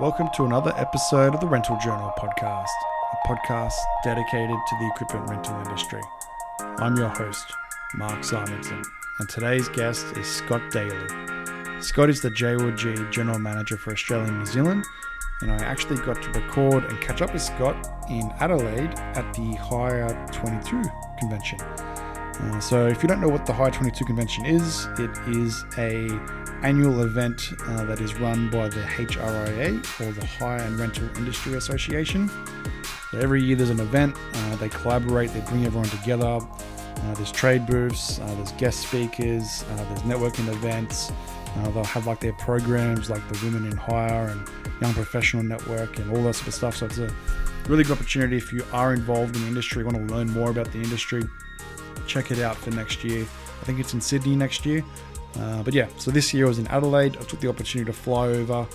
Welcome to another episode of the Rental Journal podcast, a podcast dedicated to the equipment rental industry. I'm your host, Mark Simonson, and today's guest is Scott Daly. Scott is the JLG General Manager for Australia and New Zealand, and I actually got to record and catch up with Scott in Adelaide at the Hire 22 convention. So if you don't know what the Hire 22 convention is, it is a annual event uh, that is run by the HRIA or the Hire and Rental Industry Association. So every year there's an event, uh, they collaborate, they bring everyone together. Uh, there's trade booths, uh, there's guest speakers, uh, there's networking events. They'll have like their programs like the Women in Hire and Young Professional Network and all that sort of stuff. So it's a really good opportunity if you are involved in the industry, want to learn more about the industry. Check it out for next year. I think it's in Sydney next year. Uh, but yeah, so this year I was in Adelaide. I took the opportunity to fly over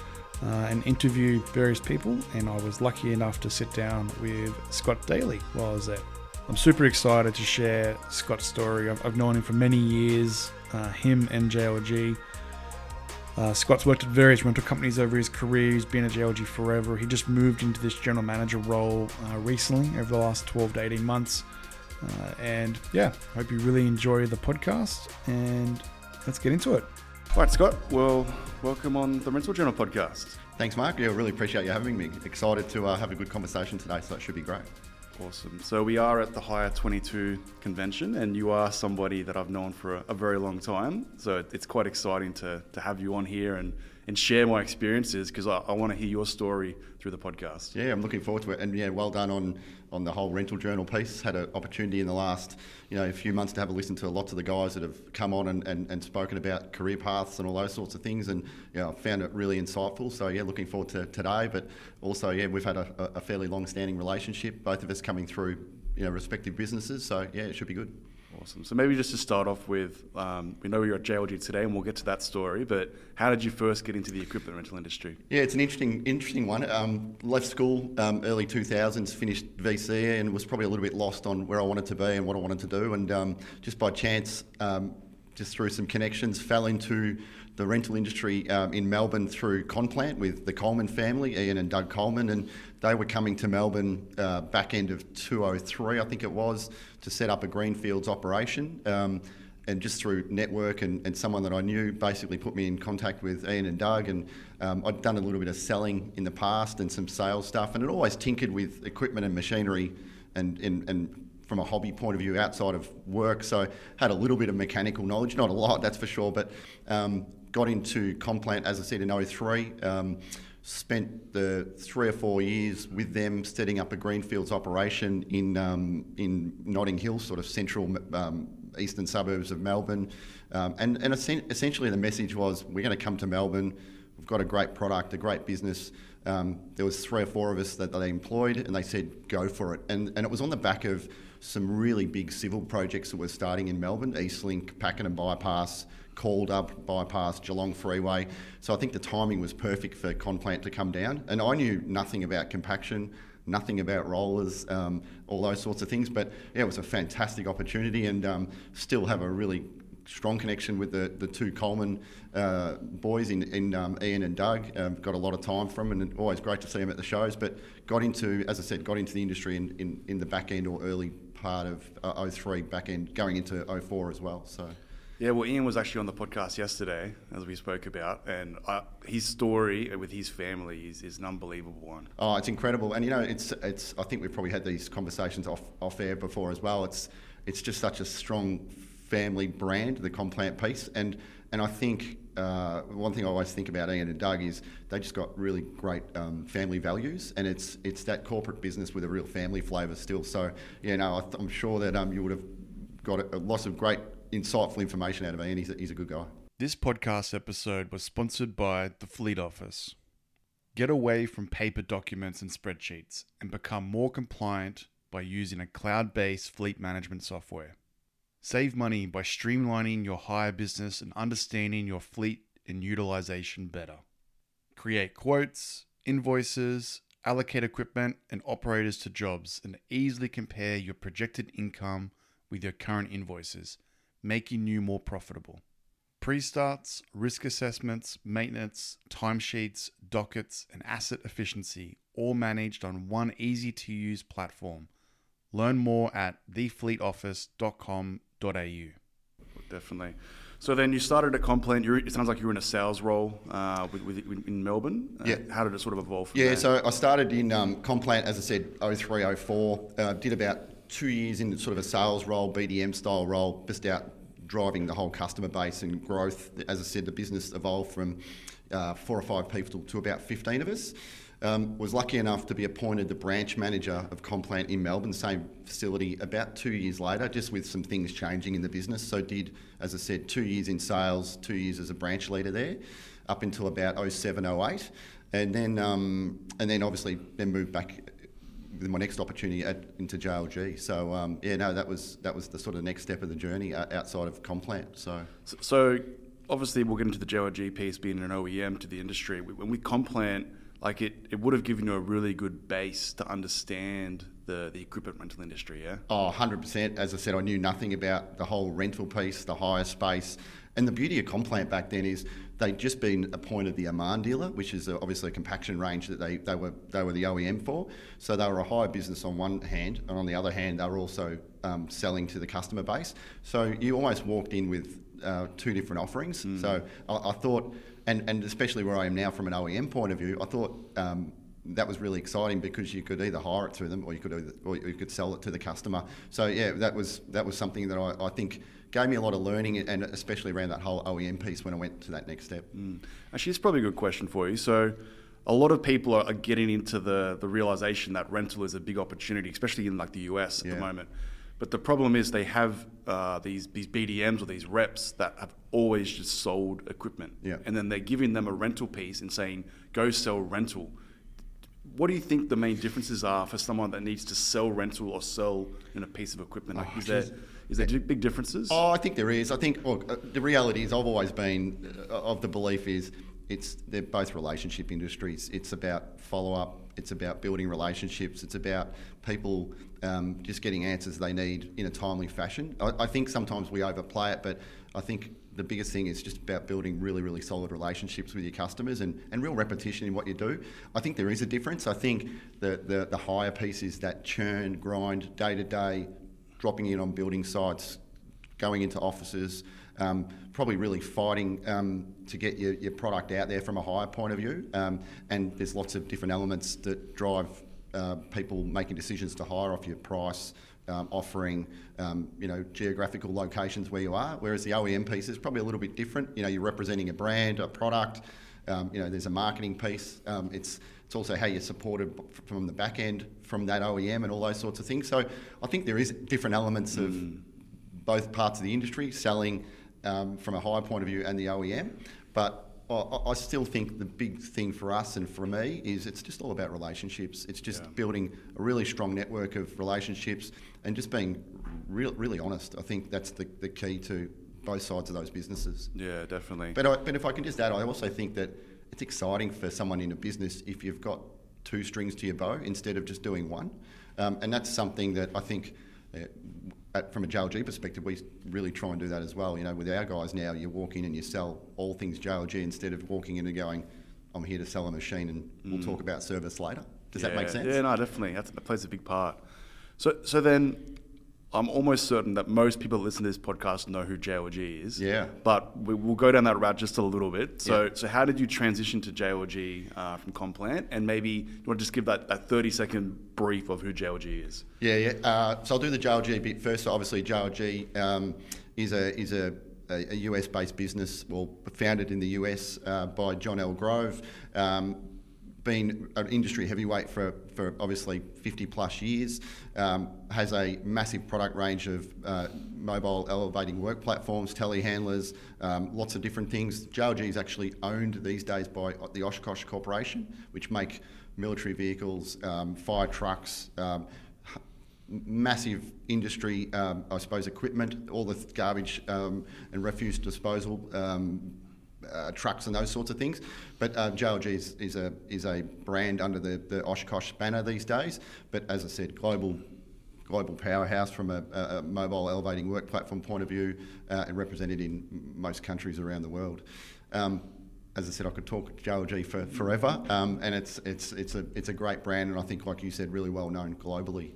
uh, and interview various people, and I was lucky enough to sit down with Scott Daly while I was there. I'm super excited to share Scott's story. I've, I've known him for many years, uh, him and JLG. Uh, Scott's worked at various rental companies over his career. He's been at JLG forever. He just moved into this general manager role uh, recently over the last 12 to 18 months. Uh, and yeah, hope you really enjoy the podcast and let's get into it. All right, Scott. Well, welcome on the Rental Journal podcast. Thanks, Mark. Yeah, really appreciate you having me. Excited to uh, have a good conversation today, so it should be great. Awesome. So we are at the Hire 22 convention, and you are somebody that I've known for a, a very long time. So it's quite exciting to, to have you on here and, and share my experiences because I, I want to hear your story through the podcast. Yeah, I'm looking forward to it. And yeah, well done on on the whole rental journal piece. Had an opportunity in the last you know a few months to have a listen to lots of the guys that have come on and, and, and spoken about career paths and all those sorts of things. And yeah, I found it really insightful. So yeah, looking forward to today. But also yeah, we've had a, a fairly long standing relationship. Both of us coming through you know respective businesses. So yeah, it should be good. Awesome. So maybe just to start off with, um, we know you're at JLG today, and we'll get to that story. But how did you first get into the equipment rental industry? Yeah, it's an interesting, interesting one. Um, left school um, early 2000s, finished VC, and was probably a little bit lost on where I wanted to be and what I wanted to do. And um, just by chance, um, just through some connections, fell into the rental industry um, in Melbourne through Conplant with the Coleman family, Ian and Doug Coleman, and they were coming to Melbourne uh, back end of 2003, I think it was, to set up a greenfields operation. Um, and just through network and, and someone that I knew basically put me in contact with Ian and Doug. And um, I'd done a little bit of selling in the past and some sales stuff, and it always tinkered with equipment and machinery and, and, and from a hobby point of view outside of work. So had a little bit of mechanical knowledge, not a lot, that's for sure, but um, got into Conplant, as I said, in 03. Um, spent the three or four years with them setting up a greenfields operation in um, in Notting Hill, sort of central um, eastern suburbs of Melbourne. Um, and and essentially the message was we're going to come to Melbourne. We've got a great product, a great business. Um, there was three or four of us that they employed, and they said go for it. And and it was on the back of some really big civil projects that were starting in Melbourne, Eastlink, Pakenham Bypass, Calder bypass, Geelong Freeway. So I think the timing was perfect for Conplant to come down. And I knew nothing about compaction, nothing about rollers, um, all those sorts of things. But yeah, it was a fantastic opportunity and um, still have a really strong connection with the, the two Coleman uh, boys in, in um, Ian and Doug. Um, got a lot of time from them and always great to see them at the shows. But got into, as I said, got into the industry in, in, in the back end or early part of uh, 03, back end, going into 04 as well. So. Yeah, well, Ian was actually on the podcast yesterday, as we spoke about, and uh, his story with his family is, is an unbelievable one. Oh, it's incredible, and you know, it's it's. I think we've probably had these conversations off off air before as well. It's it's just such a strong family brand, the Conplant piece, and and I think uh, one thing I always think about Ian and Doug is they just got really great um, family values, and it's it's that corporate business with a real family flavour still. So you know, I am sure that um, you would have got a, lots of great insightful information out of Ian. He's a, he's a good guy. This podcast episode was sponsored by the Fleet Office. Get away from paper documents and spreadsheets and become more compliant by using a cloud based fleet management software. Save money by streamlining your hire business and understanding your fleet and utilization better. Create quotes, invoices, allocate equipment and operators to jobs, and easily compare your projected income with your current invoices making you more profitable. pre starts, risk assessments, maintenance, timesheets, dockets, and asset efficiency, all managed on one easy to use platform. Learn more at thefleetoffice.com.au. Definitely. So then you started at Conplant. It sounds like you were in a sales role uh, with, with, in Melbourne. Uh, Yeah. How did it sort of evolve from Yeah, there? so I started in um, Conplant, as I said, 03, 04. Uh, did about two years in sort of a sales role, BDM style role, just out driving the whole customer base and growth. As I said, the business evolved from uh, four or five people to about 15 of us. Um, was lucky enough to be appointed the branch manager of Conplant in Melbourne, same facility, about two years later, just with some things changing in the business. So did, as I said, two years in sales, two years as a branch leader there, up until about 07, 08. And then, um, and then obviously then moved back my next opportunity at, into JLG. So um, yeah, no, that was that was the sort of next step of the journey uh, outside of Conplant. So So, so obviously we'll get into the JLG piece being an OEM to the industry. When we Conplant, like it, it would have given you a really good base to understand the, the equipment rental industry, yeah? Oh, 100%. As I said, I knew nothing about the whole rental piece, the hire space. And the beauty of Conplant back then is they'd just been appointed the Ammann dealer, which is uh, obviously a compaction range that they, they, were, they were the OEM for. So they were a hire business on one hand, and on the other hand, they were also um, selling to the customer base. So you almost walked in with uh, two different offerings. So I, I thought, and, and especially where I am now from an OEM point of view, I thought um, that was really exciting because you could either hire it through them or you could either, or you could sell it to the customer. So yeah, that was that was something that I, I think gave me a lot of learning and especially around that whole OEM piece when I went to that next step. Mm. Actually, it's probably a good question for you. So, a lot of people are, getting into the, the realization that rental is a big opportunity, especially in like the US at the moment. But the problem is they have uh, these these BDMs or these reps that have always just sold equipment, Yeah. and then they're giving them a rental piece and saying, "Go sell rental." What do you think the main differences are for someone that needs to sell rental or sell in a piece of equipment? Like, Oh, is there geez. Is there big differences? Oh, I think there is. I think well, uh, the reality is I've always been uh, of the belief is it's they're both relationship industries. It's about follow up. It's about building relationships. It's about people um, just getting answers they need in a timely fashion. I, I think sometimes we overplay it, but I think the biggest thing is just about building really, really solid relationships with your customers and, and real repetition in what you do. I think there is a difference. I think the, the, the hire piece is that churn, grind, day to day, dropping in on building sites, going into offices, um, probably really fighting um, to get your, your product out there from a hire point of view. Um, and there's lots of different elements that drive uh, people making decisions to hire off your price, um, offering, um, you know, geographical locations where you are. Whereas the OEM piece is probably a little bit different. You know, you're representing a brand, a product. Um, you know, there's a marketing piece. Um, it's it's also how you're supported from the back end from that OEM and all those sorts of things. So I think there is different elements of both parts of the industry, selling um, from a hire point of view and the OEM. But I, I still think the big thing for us and for me is it's just all about relationships. It's just Yeah. building a really strong network of relationships and just being real, really honest. I think that's the, the key to both sides of those businesses. yeah, definitely. But, I, but if I can just add, I also think that it's exciting for someone in a business if you've got two strings to your bow instead of just doing one. Um, and that's something that I think, uh, at, from a JLG perspective, we really try and do that as well. You know, with our guys now, you walk in and you sell all things JLG instead of walking in and going, I'm here to sell a machine and we'll talk about service later. Does that make sense? Yeah, no, definitely. That's, that plays a big part. So, so then, I'm almost certain that most people that listen to this podcast know who JLG is. Yeah. But we, we'll go down that route just a little bit. So, Yeah. so how did you transition to JLG uh, from Complant? And maybe you want to just give that, that 30 second brief of who JLG is? Yeah, yeah. Uh, so I'll do the JLG bit first. So obviously, JLG um, is a is a, a, a US based business, well, founded in the US uh, by John L. Grove. Um, been an industry heavyweight for, for obviously 50 plus years, um, has a massive product range of uh, mobile elevating work platforms, telehandlers, um, lots of different things. JLG is actually owned these days by the Oshkosh Corporation, which make military vehicles, um, fire trucks, um, massive industry, um, I suppose, equipment, all the garbage um, and refuse disposal uh, trucks and those sorts of things. But uh, JLG is, is a is a brand under the, the Oshkosh banner these days. But as I said, global global powerhouse from a, a, mobile elevating work platform point of view uh, and represented in most countries around the world. Um, as I said, I could talk JLG for forever, um, and it's it's it's a it's a great brand, and I think, like you said, really well known globally.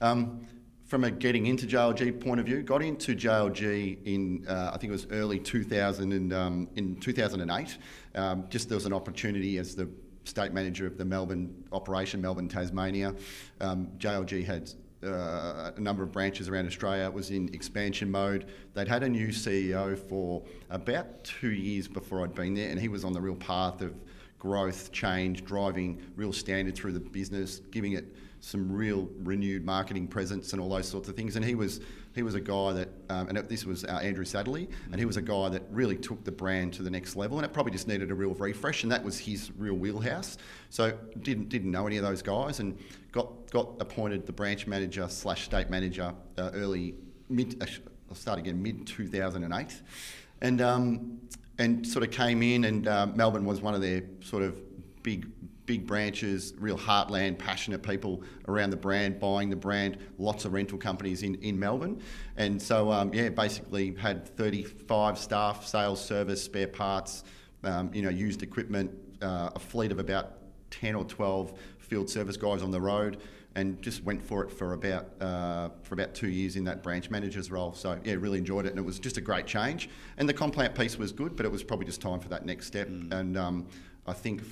Um, from a getting into JLG point of view, got into JLG in uh, I think it was early 2000 and um, in 2008. Um, just there was an opportunity as the state manager of the Melbourne operation, Melbourne Tasmania. Um, JLG had uh, a number of branches around Australia. It was in expansion mode. They'd had a new CEO for about two years before I'd been there, and he was on the real path of growth, change, driving real standard through the business, giving it some real renewed marketing presence and all those sorts of things. And he was he was a guy that, um, and this was uh, Andrew Sadley, and he was a guy that really took the brand to the next level. And it probably just needed a real refresh, and that was his real wheelhouse. So didn't didn't know any of those guys, and got got appointed the branch manager slash state manager uh, early mid. Uh, I'll start again mid 2008, and um, and sort of came in, and uh, Melbourne was one of their sort of big big branches, real heartland, passionate people around the brand, buying the brand, lots of rental companies in, in Melbourne. And so, um, yeah, basically had 35 staff, sales, service, spare parts, um, you know, used equipment, uh, a fleet of about 10 or 12 field service guys on the road and just went for it for about uh, for about two years in that branch manager's role. So yeah, really enjoyed it, and it was just a great change. And the Conplant piece was good, but it was probably just time for that next step. Mm. And um, I think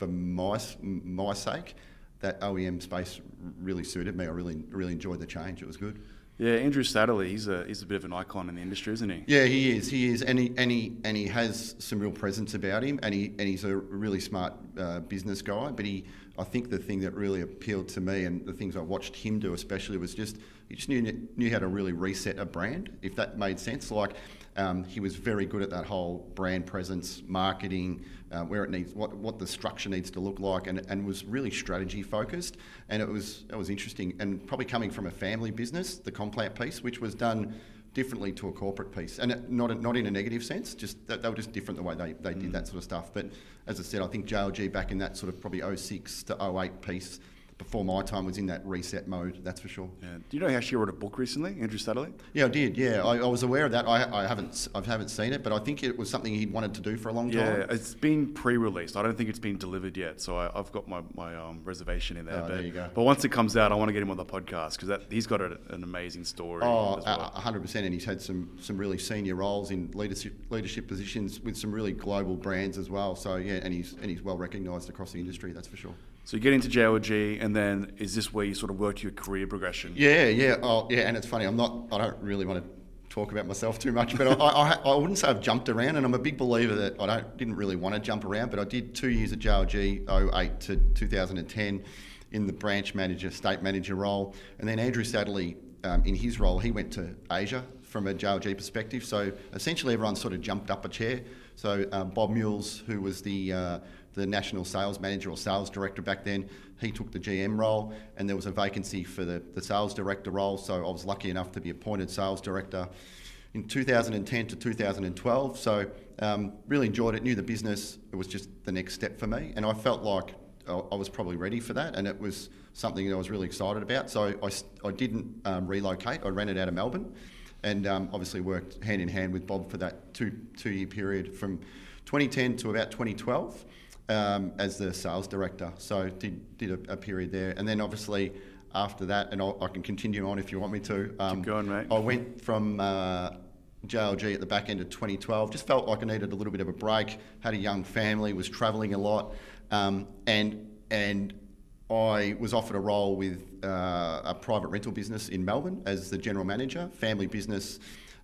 for my my sake, that OEM space really suited me. I really really enjoyed the change. It was good. Yeah, Andrew Sadley, he's a he's a bit of an icon in the industry, isn't he? Yeah, he is. He is, and he and he and he has some real presence about him, and he and he's a really smart uh, business guy. But he, I think the thing that really appealed to me, and the things I watched him do especially, was just he just knew knew how to really reset a brand, if that made sense. Like um, he was very good at that whole brand presence, marketing, uh, where it needs, what, what the structure needs to look like, and, and was really strategy focused. And it was it was interesting, and probably coming from a family business, the Conplant piece, which was done differently to a corporate piece, and it, not not in a negative sense. Just they, they were just different the way they, they mm. did that sort of stuff. But as I said, I think JLG back in that sort of probably 06 to 08 piece before my time was in that reset mode. That's for sure. Yeah. Do you know how she wrote a book recently, Andrew Sadley? Yeah, I did. Yeah, I, I was aware of that. I, I, haven't I haven't seen it, but I think it was something he'd wanted to do for a long yeah, time. Yeah, it's been pre-released. I don't think it's been delivered yet, so I, have got my, my um, reservation in there. Oh, but, there you go. But once it comes out, I want to get him on the podcast because he's got a, an amazing story. Oh, well. 100%. And he's had some some really senior roles in leadership leadership positions with some really global brands as well. So yeah, and he's and he's well recognised across the industry. That's for sure. So you get into JLG, and then is this where you sort of work your career progression? Yeah, yeah, oh, yeah. And it's funny. I'm not. I don't really want to talk about myself too much, but I, I, I, wouldn't say I've jumped around, and I'm a big believer that I don't didn't really want to jump around, but I did two years at JLG, 08 to 2010, in the branch manager, state manager role, and then Andrew Sadley, um, in his role, he went to Asia from a JLG perspective. So essentially, everyone sort of jumped up a chair. So uh, Bob Mules, who was the uh, the national sales manager or sales director back then. He took the GM role, and there was a vacancy for the, the sales director role. So I was lucky enough to be appointed sales director in 2010 to 2012. So um, really enjoyed it, knew the business. It was just the next step for me, and I felt like I was probably ready for that, and it was something that I was really excited about. So I, I didn't um, relocate. I rented out of Melbourne, and um, obviously worked hand in hand with Bob for that two two year period from 2010 to about 2012 um, as the sales director. So did did a, a, period there, and then obviously after that, and I'll, i can continue on if you want me to. Um, Keep going, mate. I went from. Uh, JLG at the back end of 2012. Just felt like I needed a little bit of a break. Had a young family, was travelling a lot, um, and and I was offered a role with uh, a private rental business in Melbourne as the general manager, family business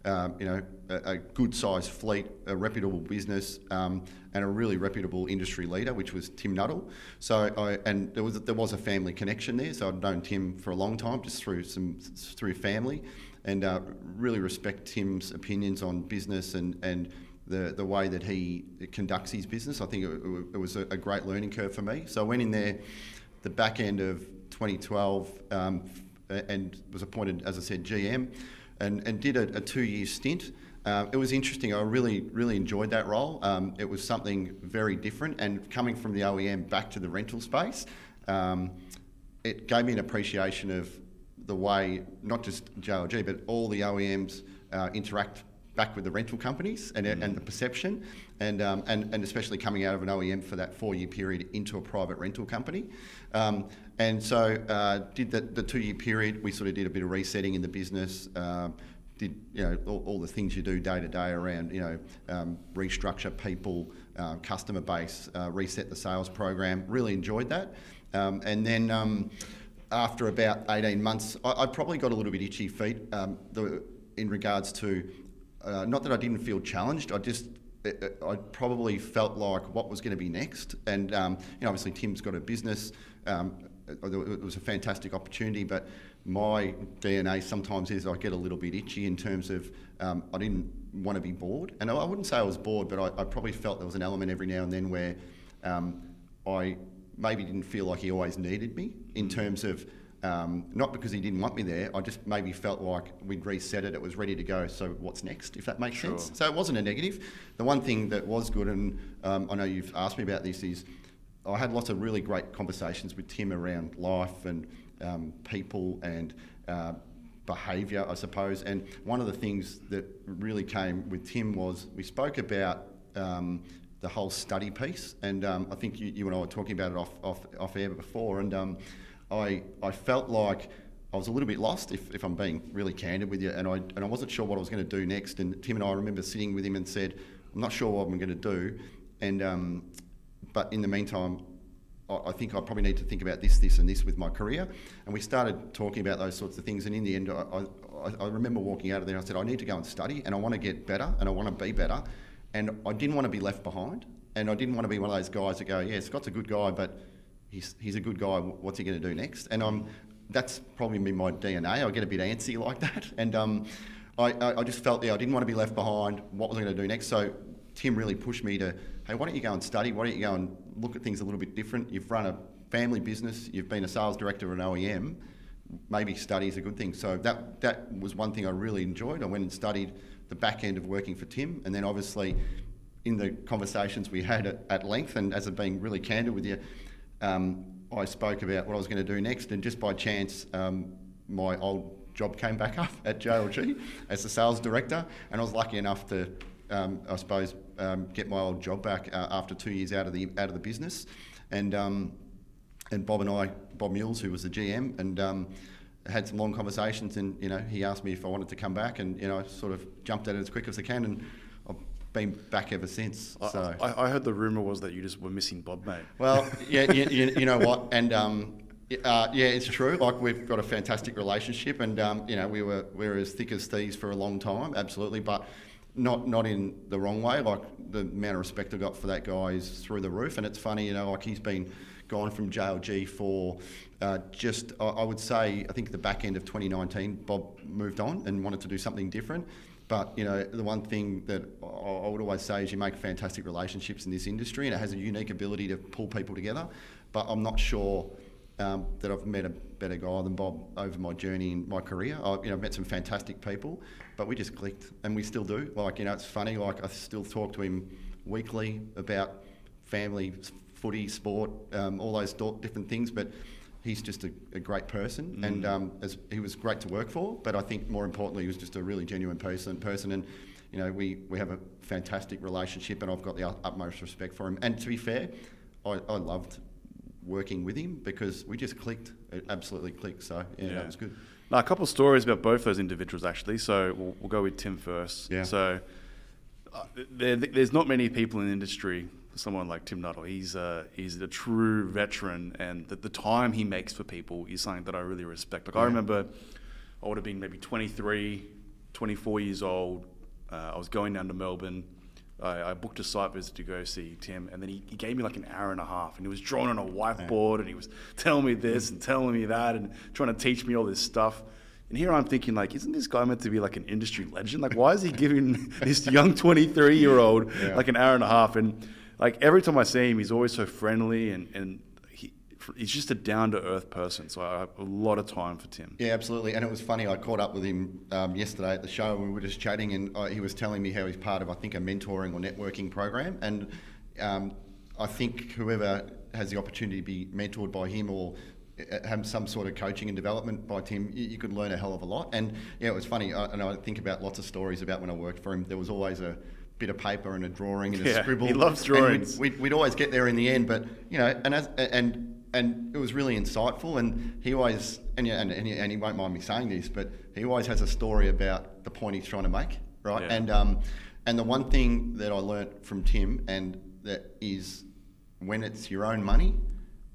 um, you know, a, a good sized fleet, a reputable business, um, and a really reputable industry leader, which was Tim Nuttall. So, I, and there was there was a family connection there. So I'd known Tim for a long time, just through some through family, and uh, really respect Tim's opinions on business and and the the way that he conducts his business. I think it, it was a, great learning curve for me. So I went in there, the back end of 2012, um, and was appointed, as I said, GM and, and did a, a two year stint. Uh, it was interesting. I really, really enjoyed that role. Um, it was something very different, and coming from the OEM back to the rental space, um, it gave me an appreciation of the way not just JLG but all the OEMs uh, interact back with the rental companies and, mm. and the perception, and, um, and, and especially coming out of an OEM for that four year period into a private rental company. Um, and so, uh, did the, the two year period, we sort of did a bit of resetting in the business. Um, did you know all, all, the things you do day to day around you know um, restructure people, uh, customer base, uh, reset the sales program. Really enjoyed that, um, and then um, after about eighteen months, I, I, probably got a little bit itchy feet um, the, in regards to uh, not that I didn't feel challenged. I just I probably felt like what was going to be next, and you know obviously Tim's got a business. Um, it was a fantastic opportunity, but my DNA sometimes is I get a little bit itchy in terms of um, I didn't want to be bored, and I wouldn't say I was bored, but I, I probably felt there was an element every now and then where um, I maybe didn't feel like he always needed me in terms of um, not because he didn't want me there. I just maybe felt like we'd reset it. It was ready to go. So what's next? If that makes sure. sense. So it wasn't a negative. The one thing that was good, and um, I know you've asked me about this, is I had lots of really great conversations with Tim around life and um, people and uh, behaviour, I suppose. And one of the things that really came with Tim was we spoke about um, the whole study piece, and um, I think you, you, and I were talking about it off off, off air before, and um, I I felt like. I was a little bit lost, if, if I'm being really candid with you, and I and I wasn't sure what I was going to do next. And Tim and I remember sitting with him and said, "I'm not sure what I'm going to do," and um, but in the meantime, I think I probably need to think about this, this, and this with my career. And we started talking about those sorts of things. And in the end, I, I, I remember walking out of there. I said, I need to go and study, and I want to get better, and I want to be better. And I didn't want to be left behind, and I didn't want to be one of those guys that go, yeah, Scott's a good guy, but he's he's a good guy. What's he going to do next? And I'm that's probably been my DNA. I get a bit antsy like that, and um, I, I just felt yeah, I didn't want to be left behind. What was I going to do next? So Tim really pushed me to hey, why don't you go and study? Why don't you go and look at things a little bit different? You've run a family business, you've been a sales director of an OEM, maybe study is a good thing. So that, that was one thing I really enjoyed. I went and studied the back end of working for Tim, and then obviously in the conversations we had at, at length, and as I've been really candid with you, um, I spoke about what I was going to do next, and just by chance, um, my old job came back up at JLG as the sales director, and I was lucky enough to um, I suppose, um, get my old job back uh, after two years out of the out of the business, and um, and Bob and I, Bob Mules, who was the GM, and um, had some long conversations, and you know he asked me if I wanted to come back, and you know I sort of jumped at it as quick as I can, and I've been back ever since. So I, I heard the rumor was that you just were missing Bob, mate. Well, yeah, you, you, you know what, and. Um, uh, yeah, it's true. Like we've got a fantastic relationship, and um, you know we were we were as thick as thieves for a long time, absolutely. But not not in the wrong way. Like the amount of respect I got for that guy is through the roof. And it's funny, you know, like he's been gone from JLG for uh, just I, I, would say I think the back end of 2019, Bob moved on and wanted to do something different. But you know, the one thing that I, I would always say is you make fantastic relationships in this industry, and it has a unique ability to pull people together. But I'm not sure um, that I've met a better guy than Bob over my journey in my career. I, you know, met some fantastic people, but we just clicked, and we still do. Like, you know, it's funny. Like, I still talk to him weekly about family, footy, sport, um, all those different things. But he's just a, a great person, mm. and um, as, he was great to work for. But I think more importantly, he was just a really genuine person. Person, and you know, we we have a fantastic relationship, and I've got the utmost respect for him. And to be fair, I, I loved working with him because we just clicked. It absolutely clicked. So yeah, yeah. that was good. Now, a couple of stories about both those individuals actually. So we'll, we'll go with Tim first. Yeah. So uh, there, there's not many people in the industry. Someone like Tim Nuttall, he's a, he's a true veteran, and the, the time he makes for people is something that I really respect. Like yeah. I remember, I would have been maybe 23, 24 years old. Uh, I was going down to Melbourne I, I, booked a site visit to go see Tim, and then he, he, gave me like an hour and a half, and he was drawing on a whiteboard, and he was telling me this and telling me that, and trying to teach me all this stuff. And here I'm thinking, like, isn't this guy meant to be like an industry legend? Like, why is he giving this young 23 year old yeah. like an hour and a half? And like every time I see him, he's always so friendly and, and he's just a down to earth person. So I have a lot of time for Tim. Yeah, absolutely. And it was funny. I caught up with him um, yesterday at the show. and We were just chatting, and uh, he was telling me how he's part of, I think, a mentoring or networking program. And um, I think whoever has the opportunity to be mentored by him or uh, have some sort of coaching and development by Tim, you, you could learn a hell of a lot. And yeah, it was funny. I, and I think about lots of stories about when I worked for him. There was always a bit of paper and a drawing and a Yeah, scribble. he loves And we'd- drawings. We'd, we'd, always get there in the end, but you know, and as, and and it was really insightful. And he always and yeah, and, and, he, and he won't mind me saying this, but he always has a story about the point he's trying to make, right? Yeah. And um, and the one thing that I learnt from Tim and that is when it's your own money,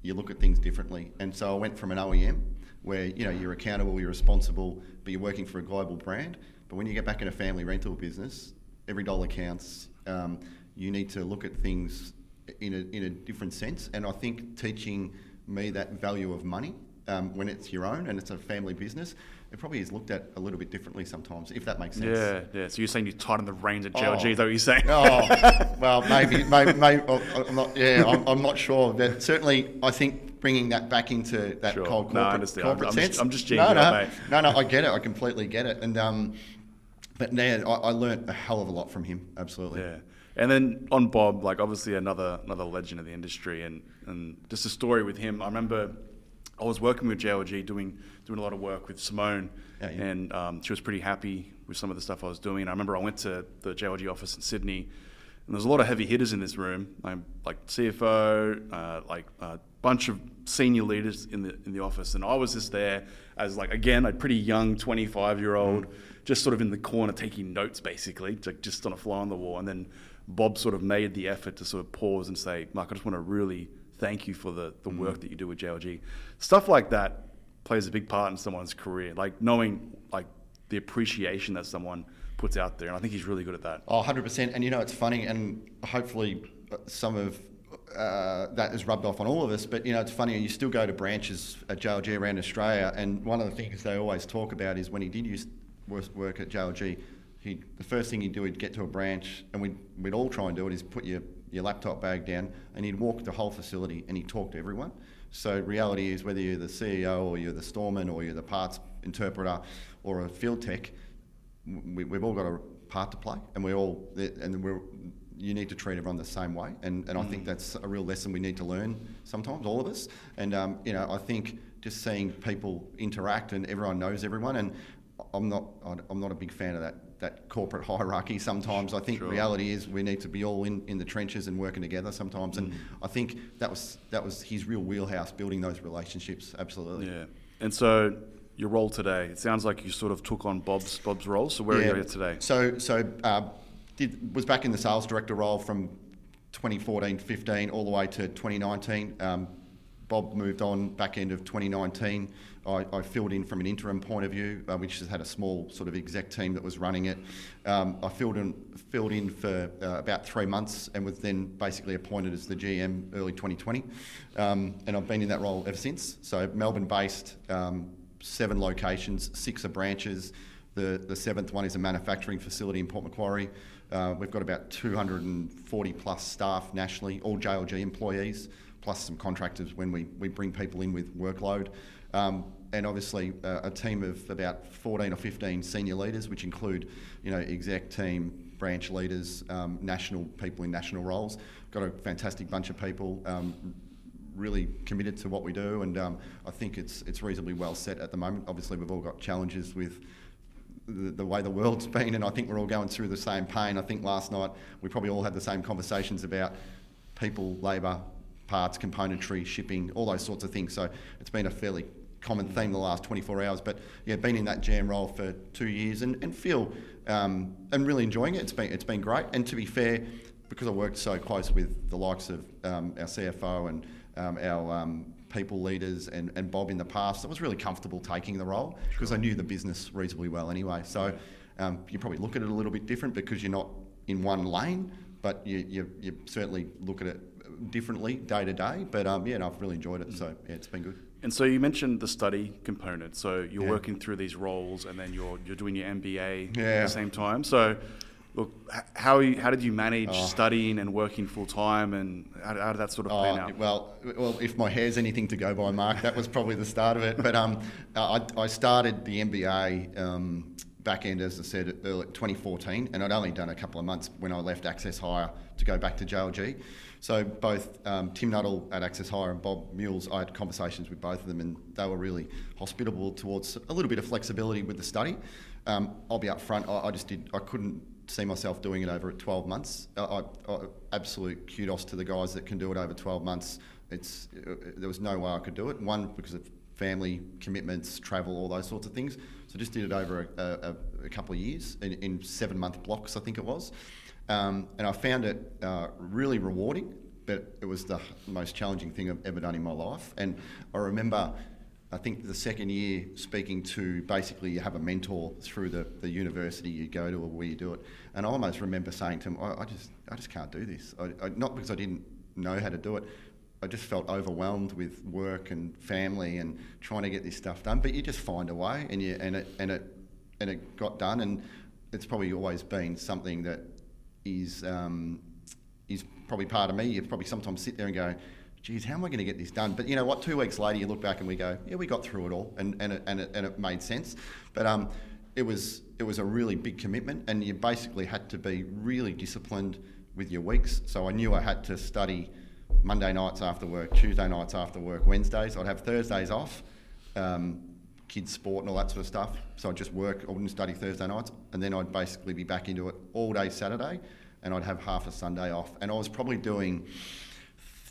you look at things differently. And so I went from an OEM where you know you're accountable, you're responsible, but you're working for a global brand. But when you get back in a family rental business, every dollar counts. Um, you need to look at things in a, in a different sense. And I think teaching me that value of money um, when it's your own and it's a family business, it probably is looked at a little bit differently sometimes, if that makes sense. Yeah, yeah. So you're saying you tighten the reins at Oh. JLG, that what you're saying? Oh, well, maybe, maybe, maybe I'm not. Yeah, I'm, I'm not sure. But certainly, I think bringing that back into that Sure. cold No, I corporate, understand. I'm- corporate I'm sense. just- I'm just no, no, up, no, no. I get it. I completely get it. And um, but man, I, I learnt a hell of a lot from him. Absolutely. Yeah. And then on Bob, like obviously another another legend of the industry, and and just a story with him. I remember I was working with JLG doing doing a lot of work with Simone, Yeah, yeah. and um, she was pretty happy with some of the stuff I was doing. I remember I went to the JLG office in Sydney, and there's a lot of heavy hitters in this room, like, like CFO, uh, like a bunch of senior leaders in the in the office, and I was just there as like again a pretty young 25 year old, just sort of in the corner taking notes basically, to, just on a fly on the wall, and then Bob sort of made the effort to sort of pause and say, Mark, I just want to really thank you for the, the work that you do with JLG. Stuff like that plays a big part in someone's career, like knowing like the appreciation that someone puts out there, and I think he's really good at that. Oh, 100%. And you know, it's funny, and hopefully uh, some of uh, that is rubbed off on all of us, but you know, it's funny, and you still go to branches at JLG around Australia, and one of the things they always talk about is when he did use work at JLG, he, the first thing he'd do, he'd get to a branch, and we'd, we'd all try and do it, is put your, your laptop bag down, and he'd walk the whole facility and he'd talk to everyone. So reality is whether you're the CEO or you're the storeman or you're the parts interpreter or a field tech, we, we've all got a part to play, and we all and we're you need to treat everyone the same way, and, and I think that's a real lesson we need to learn sometimes, all of us. And um, you know, I think just seeing people interact and everyone knows everyone, and I'm not I'm not a big fan of that that corporate hierarchy. Sometimes I think Sure. reality is we need to be all in, in the trenches and working together sometimes, and I think that was that was his real wheelhouse, building those relationships. Absolutely. Yeah. And so your role today, it sounds like you sort of took on Bob's Bob's role. So where are you today? So, so uh, did, was back in the sales director role from 2014, 15, all the way to 2019. Um, Bob moved on back end of 2019. I, I filled in from an interim point of view, uh, which has had a small sort of exec team that was running it. Um, I filled in, filled in for uh, about three months and was then basically appointed as the GM early 2020. Um, and I've been in that role ever since. So Melbourne based, um, seven locations, six are branches. The, the seventh one is a manufacturing facility in Port Macquarie. Uh, we've got about 240 plus staff nationally, all JLG employees, plus some contractors when we, we bring people in with workload. Um, and obviously uh, a team of about 14 or 15 senior leaders, which include, you know, exec team, branch leaders, um, national people in national roles. Got a fantastic bunch of people. Um, really committed to what we do, and um, I think it's it's reasonably well set at the moment. Obviously, we've all got challenges with the, the way the world's been, and I think we're all going through the same pain. I think last night we probably all had the same conversations about people, labour, parts, componentry, shipping, all those sorts of things. So it's been a fairly common theme the last 24 hours. But yeah, been in that GM role for two years and, and feel um, and really enjoying it. It's been it's been great. And to be fair, because I worked so close with the likes of um, our CFO and um, our um, people leaders and, and Bob in the past, I was really comfortable taking the role because I knew the business reasonably well anyway. So um, you probably look at it a little bit different because you're not in one lane, but you, you, you certainly look at it differently day to day. But um, yeah, no, I've really enjoyed it. So yeah, it's been good. And so you mentioned the study component. So you're Yeah. working through these roles, and then you're you're doing your MBA at the same time. So, look, how you, how did you manage Oh. studying and working full time, and how, how did that sort of pan Oh, out? well, well, if my hair's anything to go by, Mark, that was probably the start of it. But um, I, I started the MBA um, back end, as I said, early 2014, and I'd only done a couple of months when I left Access Hire to go back to JLG. So both um, Tim Nuttall at Access Hire and Bob Mules, I had conversations with both of them, and they were really hospitable towards a little bit of flexibility with the study. Um, I'll be upfront. I, I just did. I couldn't see myself doing it over 12 months. I, I, absolute kudos to the guys that can do it over 12 months. It's uh, there was no way I could do it. One because of family commitments, travel, all those sorts of things. So just did it over a, a, a couple of years in, in, seven month blocks, I think it was. Um, and I found it uh, really rewarding, but it was the most challenging thing I've ever done in my life. And I remember, I think the second year speaking to basically you have a mentor through the, the university you go to or where you do it. And I almost remember saying to him, I, I just, I just can't do this. I, I, not because I didn't know how to do it, I just felt overwhelmed with work and family and trying to get this stuff done. But you just find a way, and you and it and it and it got done. And it's probably always been something that is um, is probably part of me. You probably sometimes sit there and go, "Geez, how am I going to get this done?" But you know what? Two weeks later, you look back and we go, "Yeah, we got through it all, and and it, and it, and it made sense." But um, it was it was a really big commitment, and you basically had to be really disciplined with your weeks. So I knew I had to study Monday nights after work, Tuesday nights after work, Wednesdays. I'd have Thursdays off, um, kids' sport and all that sort of stuff. So I'd just work, I wouldn't study Thursday nights, and then I'd basically be back into it all day Saturday, and I'd have half a Sunday off. And I was probably doing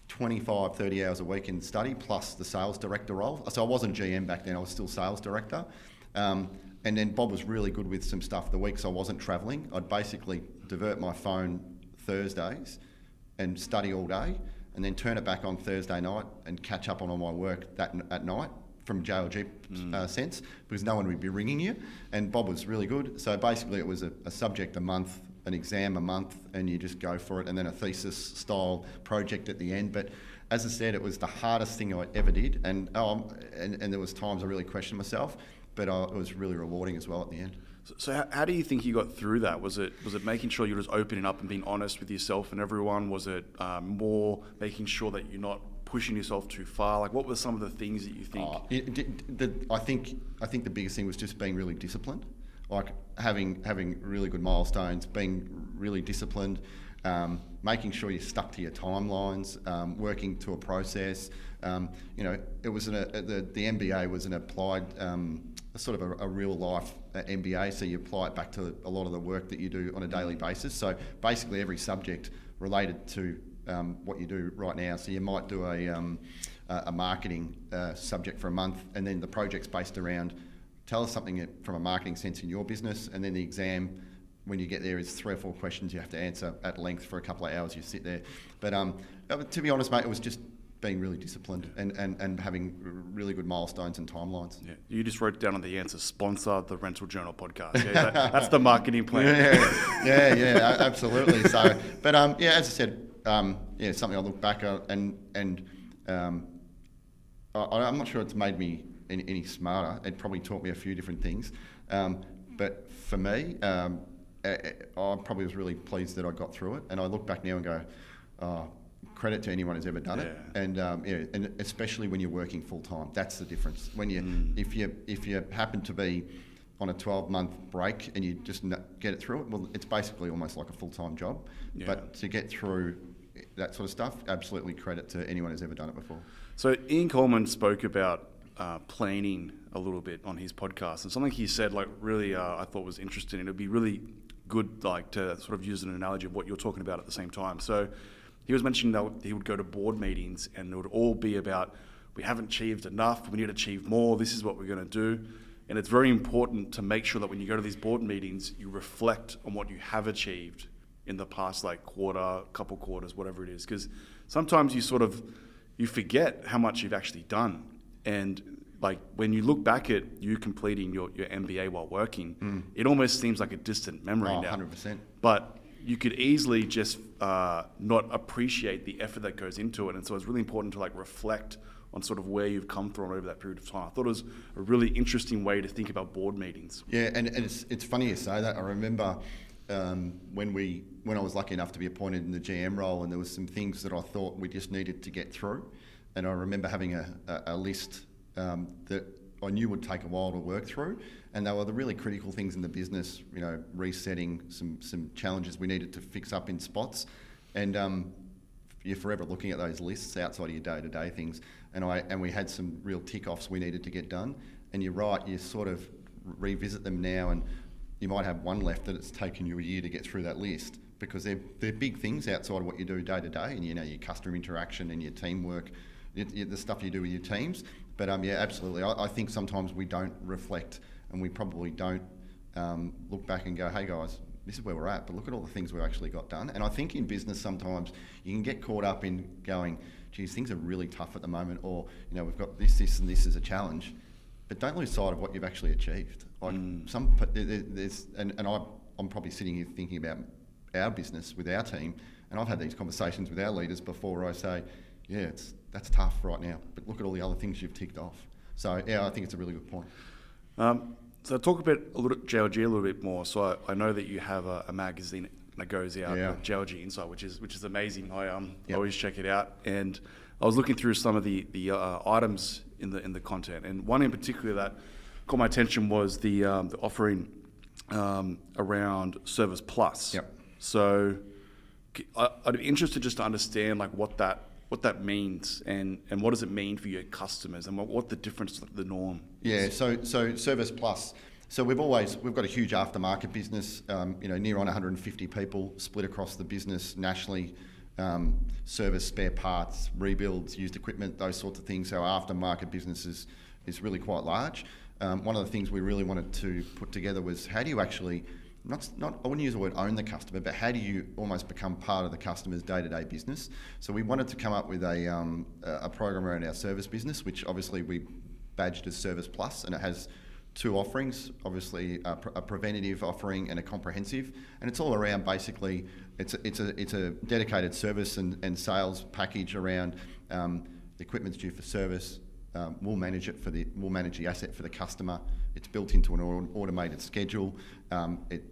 25, 30 hours a week in study, plus the sales director role. So I wasn't GM back then, I was still sales director. Um, and then Bob was really good with some stuff the weeks I wasn't travelling. I'd basically divert my phone Thursdays and study all day and then turn it back on Thursday night and catch up on all my work that at night from JLG mm. uh, sense because no one would be ringing you. And Bob was really good. So basically, it was a, a, subject a month, an exam a month, and you just go for it, and then a thesis style project at the end. But as I said, it was the hardest thing I ever did, and um, and, and there was times I really questioned myself, but uh, it was really rewarding as well at the end. So, so how, how, do you think you got through that? Was it was it making sure you're just opening up and being honest with yourself and everyone? Was it um, more making sure that you're not pushing yourself too far? Like, what were some of the things that you think? Oh, it, the, I think I think the biggest thing was just being really disciplined, like having having really good milestones, being really disciplined, um, making sure you're stuck to your timelines, um, working to a process. Um, you know, it was an, a, the the MBA was an applied um, sort of a, a real life uh, MBA, so you apply it back to a lot of the work that you do on a daily basis. So basically, every subject related to um, what you do right now. So you might do a, um, a marketing uh, subject for a month, and then the project's based around tell us something from a marketing sense in your business, and then the exam. When you get there, is three or four questions you have to answer at length for a couple of hours. You sit there, but um, uh, to be honest, mate, it was just being really disciplined and, and, and having really good milestones and timelines. Yeah, you just wrote down on the answer sponsor the Rental Journal podcast. Yeah, that, that's the marketing plan. Yeah, yeah, yeah, absolutely. So, but um, yeah, as I said, um, yeah, something I look back at and and um, I, am not sure it's made me any, any, smarter. It probably taught me a few different things, um, but for me, um, I, I probably was really pleased that I got through it. And I look back now and go, oh, credit to anyone who's ever done yeah. it, and um, yeah, and especially when you're working full time. That's the difference. When you, mm. if you, if you happen to be on a 12 month break and you just get it through it, well, it's basically almost like a full time job. Yeah. But to get through that sort of stuff, absolutely credit to anyone who's ever done it before. So Ian Coleman spoke about uh, planning a little bit on his podcast, and something he said, like really, uh, I thought was interesting. And it'd be really good, like to sort of use an analogy of what you're talking about at the same time. So he was mentioning that he would go to board meetings and it would all be about we haven't achieved enough, we need to achieve more, this is what we're going to do. And it's very important to make sure that when you go to these board meetings, you reflect on what you have achieved in the past like quarter, couple quarters, whatever it is. Because sometimes you sort of you forget how much you've actually done. And like when you look back at you completing your, your MBA while working, mm. it almost seems like a distant memory oh, now. 100%. But you could easily just uh, not appreciate the effort that goes into it. And so it's really important to like reflect on sort of where you've come from over that period of time. I thought it was a really interesting way to think about board meetings. Yeah, and, and it's, it's funny you say that. I remember um, when we when I was lucky enough to be appointed in the GM role, and there was some things that I thought we just needed to get through. And I remember having a, a, a list um, that I knew would take a while to work through, and they were the really critical things in the business. You know, resetting some some challenges we needed to fix up in spots, and um, you're forever looking at those lists outside of your day to day things. And I and we had some real tick offs we needed to get done. And you're right, you sort of revisit them now, and you might have one left that it's taken you a year to get through that list because they're, they're big things outside of what you do day to day, and you know your customer interaction and your teamwork, the stuff you do with your teams. But um, yeah, absolutely. I, I think sometimes we don't reflect, and we probably don't um, look back and go, "Hey guys, this is where we're at." But look at all the things we've actually got done. And I think in business sometimes you can get caught up in going, "Geez, things are really tough at the moment," or you know, we've got this, this, and this as a challenge. But don't lose sight of what you've actually achieved. Like mm. some, there's, and, and I, I'm probably sitting here thinking about our business with our team, and I've had these conversations with our leaders before. Where I say, "Yeah, it's that's tough right now, but look at all the other things you've ticked off." So yeah, I think it's a really good point. Um, so talk a bit, a little JLG a little bit more. So I, I know that you have a, a magazine that goes out, yeah. JLG Insight, which is which is amazing. I um yep. always check it out, and I was looking through some of the the uh, items in the in the content, and one in particular that caught my attention was the um, the offering um, around Service Plus. Yep. So I, I'd be interested just to understand like what that what that means and, and what does it mean for your customers and what, what the difference the norm yeah so so service plus so we've always we've got a huge aftermarket business um, you know near on 150 people split across the business nationally um, service spare parts rebuilds used equipment those sorts of things so our aftermarket business is, is really quite large um, one of the things we really wanted to put together was how do you actually not, not I wouldn't use the word own the customer, but how do you almost become part of the customer's day to day business? So we wanted to come up with a, um, a program around our service business, which obviously we badged as Service Plus, and it has two offerings obviously a, a, preventative offering and a comprehensive and it's all around basically it's a, it's a, it's a dedicated service and, and sales package around um, the equipment's due for service um, we'll manage it for the we'll manage the asset for the customer it's built into an automated schedule. Um, it,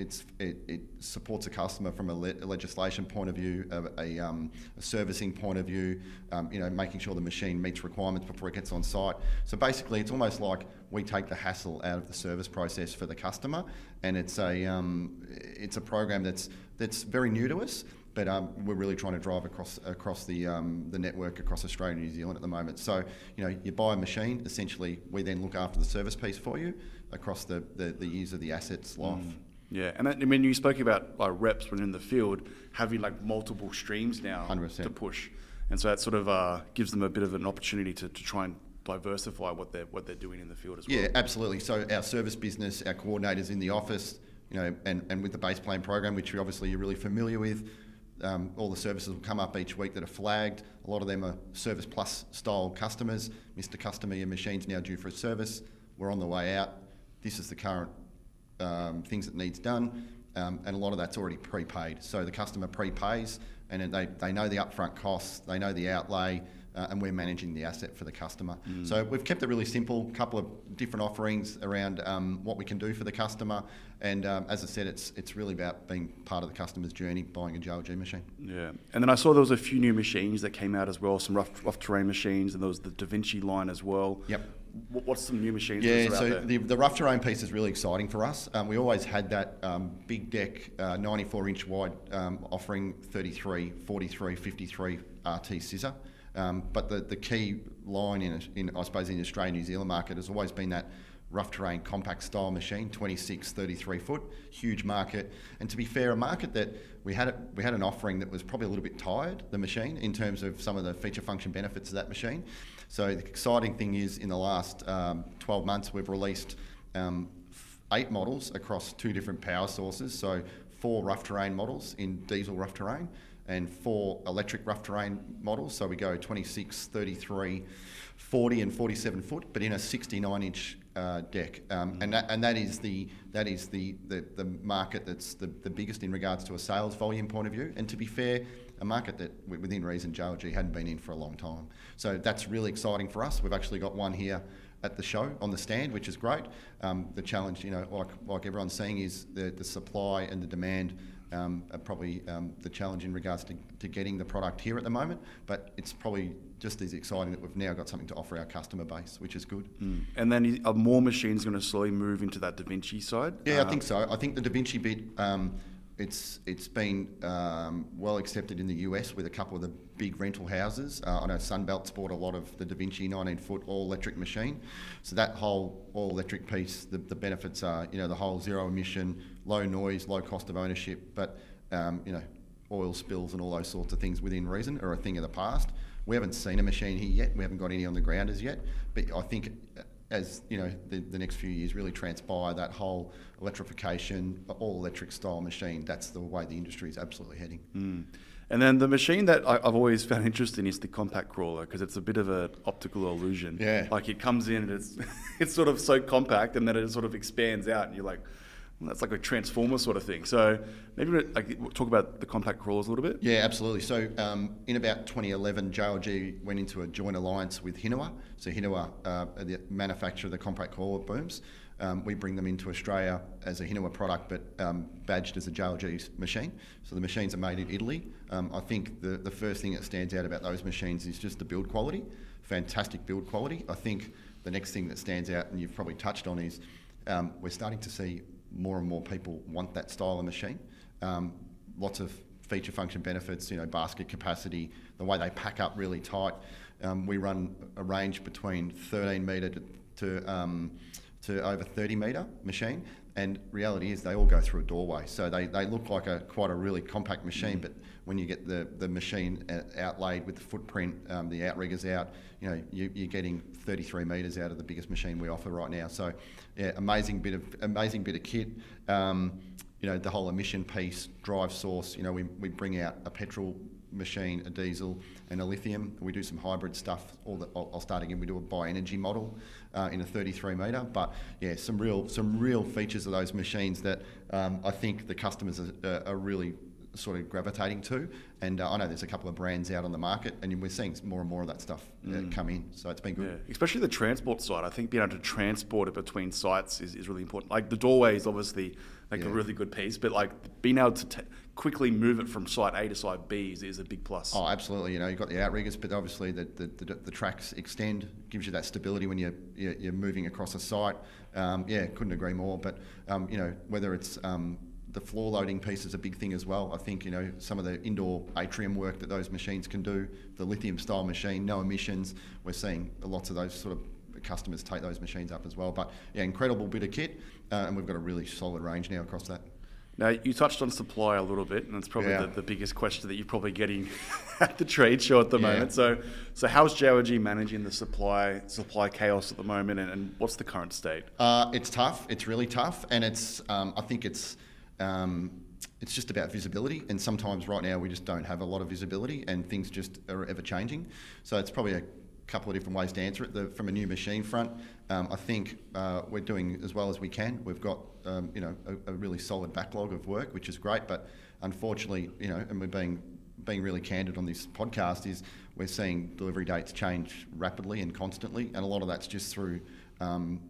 it, it, supports a customer from a, le- a legislation point of view, a, a, um, a servicing point of view, um, you know, making sure the machine meets requirements before it gets on site. So basically, it's almost like we take the hassle out of the service process for the customer, and it's a um, it's a program that's that's very new to us but um, we're really trying to drive across across the um, the network across Australia and New Zealand at the moment. So you know, you buy a machine. Essentially, we then look after the service piece for you across the the, the years of the asset's life. Mm. Yeah, and that, I mean, you spoke about like reps when in the field having like multiple streams now 100%. to push, and so that sort of uh, gives them a bit of an opportunity to, to try and diversify what they're what they're doing in the field as well. Yeah, absolutely. So our service business, our coordinators in the office, you know, and, and with the base plane program, which obviously you're really familiar with, um, all the services will come up each week that are flagged. A lot of them are Service Plus style customers. Mr. Customer, your machine's now due for a service. We're on the way out. This is the current um, things that needs done. Um, and a lot of that's already prepaid. So the customer prepays and they, they know the upfront costs, they know the outlay, uh, and we're managing the asset for the customer. Mm. So we've kept it really simple, a couple of different offerings around um, what we can do for the customer. And um, as I said, it's it's really about being part of the customer's journey, buying a JLG machine. Yeah, and then I saw there was a few new machines that came out as well, some rough, rough terrain machines, and there was the DaVinci line as well. Yep. What's some new machines? Yeah, so the, the rough terrain piece is really exciting for us. Um, we always had that um, big deck, uh, 94 inch wide um, offering, 33, 43, 53 RT scissor. Um, but the, the key line in, in, I suppose, in the Australian New Zealand market has always been that rough terrain compact style machine, 26, 33 foot, huge market. And to be fair, a market that we had, we had an offering that was probably a little bit tired, the machine, in terms of some of the feature function benefits of that machine. So the exciting thing is in the last um, 12 months, we've released um, eight models across two different power sources. So four rough terrain models in diesel rough terrain and four electric rough terrain models. So we go 26, 33, 40, and 47 foot, but in a 69 inch uh, deck. Um, mm. and, that, and that is the that is the, the, the market that's the, the biggest in regards to a sales volume point of view. And to be fair, a market that within reason JLG hadn't been in for a long time. So that's really exciting for us. We've actually got one here at the show on the stand, which is great. Um, the challenge, you know, like like everyone's seeing, is the, the supply and the demand um, are probably um, the challenge in regards to, to getting the product here at the moment. But it's probably just as exciting that we've now got something to offer our customer base, which is good. Mm. And then are more machines going to slowly move into that DaVinci side? Yeah, Uh, I think so. I think the DaVinci bit, um, it's it's been um, well accepted in the US with a couple of the big rental houses. Uh, I know Sunbelt's bought a lot of the DaVinci 19 foot all electric machine. So that whole all electric piece, the, the benefits are you know the whole zero emission, low noise, low cost of ownership, but um, you know oil spills and all those sorts of things within reason are a thing of the past. We haven't seen a machine here yet. We haven't got any on the ground as yet. But I think as you know, the, the next few years really transpire, that whole electrification, all electric style machine, that's the way the industry is absolutely heading. Mm. And then the machine that I, I've always found interesting is the compact crawler because it's a bit of an optical illusion. Yeah. Like it comes in and it's it's sort of so compact and then it sort of expands out and you're like, that's like a transformer sort of thing. So maybe we- like talk about the compact crawlers a little bit. Yeah, absolutely. So um, in about 2011, JLG went into a joint alliance with Hinowa. So Hinowa, uh, the manufacturer of the compact crawler booms. Um, we bring them into Australia as a Hinowa product, but um, badged as a JLG machine. So the machines are made in Italy. Um, I think the, the first thing that stands out about those machines is just the build quality. Fantastic build quality. I think the next thing that stands out, and you've probably touched on, is um, we're starting to see more and more people want that style of machine. Um, lots of feature function benefits, you know, basket capacity, the way they pack up really tight. Um, we run a range between 13 metre to, to, um, to over 30 metre machine, and reality is they all go through a doorway. So they, they look like a quite a really compact machine, but when you get the, the machine uh, outlaid with the footprint, um, the outriggers out, you know, you, you're getting 33 metres out of the biggest machine we offer right now. So, yeah, amazing bit of amazing bit of kit. Um, you know, the whole emission piece, drive source. You know, we, we bring out a petrol machine, a diesel, and a lithium. We do some hybrid stuff. All that I'll, I'll start again. We do a bi-energy model uh, in a 33 metre. But yeah, some real some real features of those machines that um, I think the customers are, are really sort of gravitating to. And uh, I know there's a couple of brands out on the market, and we're seeing more and more of that stuff uh, come in. So it's been Yeah, good. especially the transport side. I think being able to transport it between sites is, is really important. Like the doorway is obviously like a really good piece, but like being able to t- quickly move it from site A to site B is, is a big plus. Oh, absolutely. You know, you've got the outriggers, but obviously the, the, the, the tracks extend, gives you that stability when you're, you're, you're moving across a site. Um, yeah, couldn't agree more. But, um, you know, whether it's um, the floor loading piece is a big thing as well. I think, you know, some of the indoor atrium work that those machines can do, the lithium style machine, no emissions, we're seeing lots of those sort of customers take those machines up as well. But, yeah, incredible bit of kit, uh, and we've got a really solid range now across that. Now, you touched on supply a little bit, and it's probably Yeah. the, the biggest question that you're probably getting at the trade show at the Yeah. moment. So, so how's JLG managing the supply supply chaos at the moment, and, and what's the current state? Uh, it's tough. It's really tough, and it's. Um, I think it's. Um, it's just about visibility, and sometimes right now we just don't have a lot of visibility, and things just are ever changing. So it's probably a couple of different ways to answer it. The, from a new machine front, um, I think uh, we're doing as well as we can. We've got um, you know a, a really solid backlog of work, which is great, but unfortunately, you know, and we're being being really candid on this podcast is we're seeing delivery dates change rapidly and constantly, and a lot of that's just through um,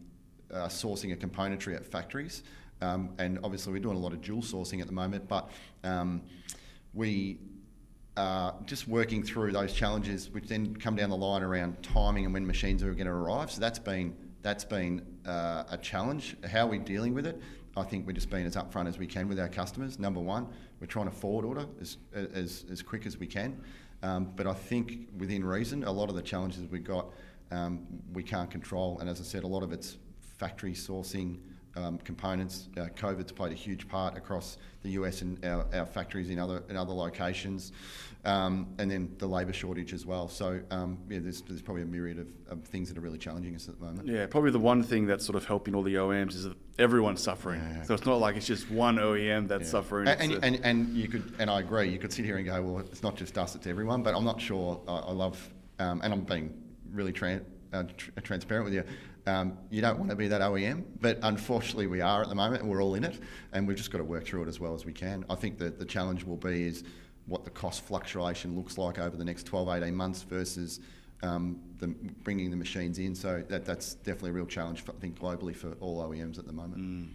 uh, sourcing a componentry at factories. Um, and obviously, we're doing a lot of dual sourcing at the moment, but um, we are just working through those challenges, which then come down the line around timing and when machines are going to arrive. So that's been that's been uh, a challenge. How are we dealing with it? I think we're just being as upfront as we can with our customers. Number one, we're trying to forward order as as, as quick as we can. Um, but I think within reason, a lot of the challenges we've got um, we can't control. And as I said, a lot of it's factory sourcing um, components. Uh, COVID's played a huge part across the US and our, our factories in other in other locations, um, and then the labour shortage as well. So um, yeah, there's, there's probably a myriad of, of things that are really challenging us at the moment. Yeah, probably the one thing that's sort of helping all the OEMs is that everyone's suffering. Yeah. So it's not like it's just one OEM that's Yeah. suffering. And, and, and, and you could, and I agree. You could sit here and go, well, it's not just us; it's everyone. But I'm not sure. I, I love, um, and I'm being really tran uh, tr- transparent with you. Um, you don't want to be that OEM, but unfortunately, we are at the moment, and we're all in it, and we've just got to work through it as well as we can. I think that the challenge will be is what the cost fluctuation looks like over the next 12, 18 months versus um, the, bringing the machines in. So that, that's definitely a real challenge, for, I think, globally for all OEMs at the moment. Mm.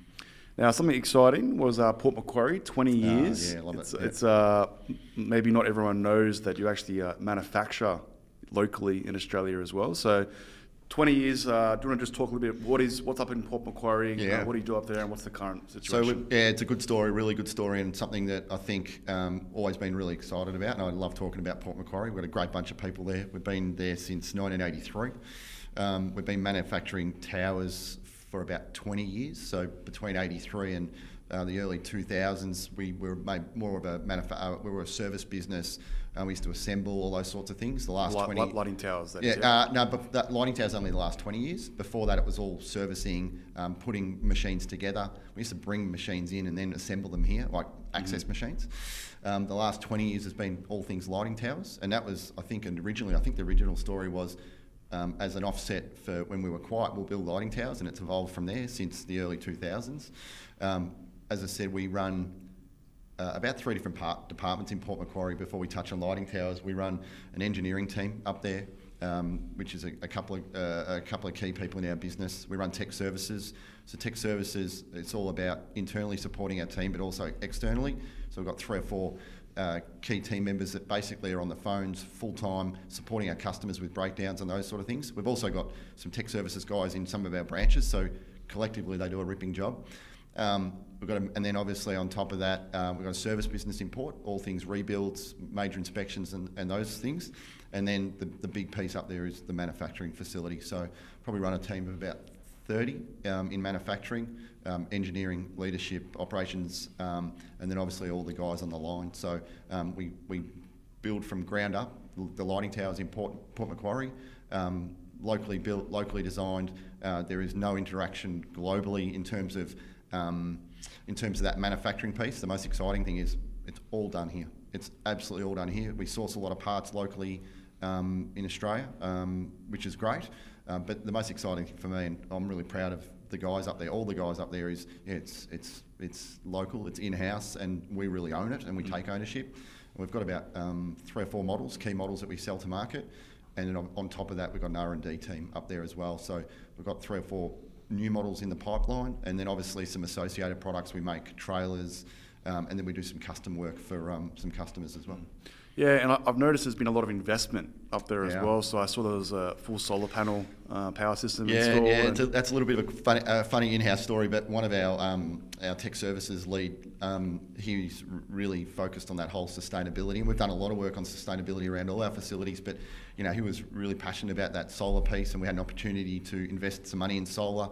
Now, something exciting was uh, Port Macquarie, 20 Ah, years. yeah, I love it's it, yeah. it's uh, maybe not everyone knows that you actually uh, manufacture locally in Australia as well. So 20 years. Uh, do you want to just talk a little bit? What is what's up in Port Macquarie? Yeah. Uh, what do you do up there, and what's the current situation? we- yeah, it's a good story, really good story, and something that I think um, always been really excited about. And I love talking about Port Macquarie. We've got a great bunch of people there. We've been there since 1983. Um, we've been manufacturing towers for about 20 years. So between 83 and uh, the early 2000s, we were made more of a manufa- uh, we were a service business. Uh, we used to assemble all those sorts of things. The last Li- 20 li- lighting towers. That yeah, is, uh, no, but that lighting tower's only the last 20 years. Before that, it was all servicing, um, putting machines together. We used to bring machines in and then assemble them here, like access machines. Um, the last 20 years has been all things lighting towers, and that was, I think, and originally, I think the original story was um, as an offset for when we were quiet, we'll build lighting towers, and it's evolved from there since the early 2000s. Um, as I said, we run uh, about three different part, departments in Port Macquarie before we touch on lighting towers. We run an engineering team up there, um, which is a, a couple of uh, a couple of key people in our business. We run tech services. So tech services, it's all about internally supporting our team, but also externally. So we've got three or four uh, key team members that basically are on the phones full time, supporting our customers with breakdowns and those sort of things. We've also got some tech services guys in some of our branches, so collectively they do a ripping job. Um, we've got, a, and then obviously on top of that, um, we've got a service business import, all things rebuilds, major inspections, and, and those things. And then the, the big piece up there is the manufacturing facility. So probably run a team of about 30 um, in manufacturing, um, engineering, leadership, operations, um, and then obviously all the guys on the line. So um, we, we build from ground up the lighting towers in Port, Port Macquarie. Locally built, locally designed. Uh, there is no interaction globally in terms of um, in terms of that manufacturing piece. The most exciting thing is it's all done here. It's absolutely all done here. We source a lot of parts locally um, in Australia, um, which is great. Uh, but the most exciting thing for me, and I'm really proud of the guys up there, all the guys up there, is yeah, it's it's it's local, it's in house, and we really own it, and we take ownership. And we've got about um, three or four models, key models that we sell to market, and then on, on top of that, we've got an R and D team up there as well. So we've got three or four new models in the pipeline, and then obviously some associated products. We make trailers, um, and then we do some custom work for um, some customers as well. Yeah, and I've noticed there's been a lot of investment up there as well. So I saw there was a full solar panel uh, power system Yeah, installed. yeah, it's a, that's a little bit of a funny, uh, funny in-house story, but one of our um, our tech services lead, um, he's really focused on that whole sustainability, and we've done a lot of work on sustainability around all our facilities. But you know, he was really passionate about that solar piece, and we had an opportunity to invest some money in solar.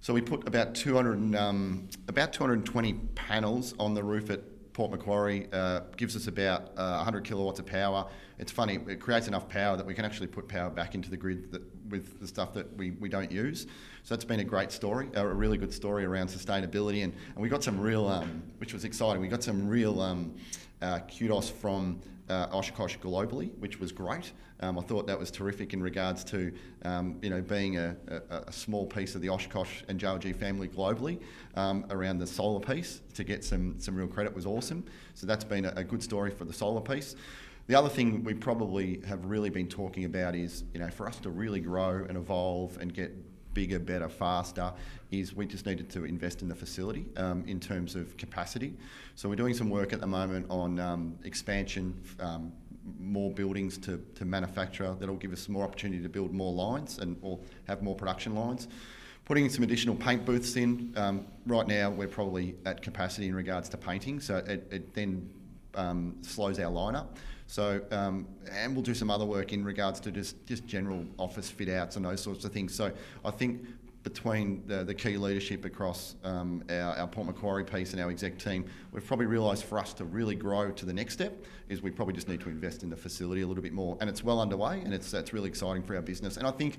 So we put about 200, um, about 220 panels on the roof at Port Macquarie uh, gives us about uh, 100 kilowatts of power. It's funny, it creates enough power that we can actually put power back into the grid that, with the stuff that we, we don't use. So that's been a great story, a really good story around sustainability. And, and we got some real, um, which was exciting, we got some real um, uh, kudos from uh, Oshkosh globally, which was great. Um, I thought that was terrific in regards to um, you know being a, a, a small piece of the Oshkosh and JLG family globally um, around the solar piece to get some some real credit was awesome. So that's been a, a good story for the solar piece. The other thing we probably have really been talking about is you know for us to really grow and evolve and get bigger, better, faster, is we just needed to invest in the facility um, in terms of capacity. So we're doing some work at the moment on um, expansion, um, more buildings to, to manufacture. That'll give us more opportunity to build more lines and or have more production lines. Putting some additional paint booths in. Um, right now, we're probably at capacity in regards to painting, so it, it then um, slows our lineup. So, um, and we'll do some other work in regards to just, just general office fit outs and those sorts of things. So, I think between the, the key leadership across um, our, our Port Macquarie piece and our exec team, we've probably realised for us to really grow to the next step is we probably just need to invest in the facility a little bit more. And it's well underway and it's, it's really exciting for our business. And I think,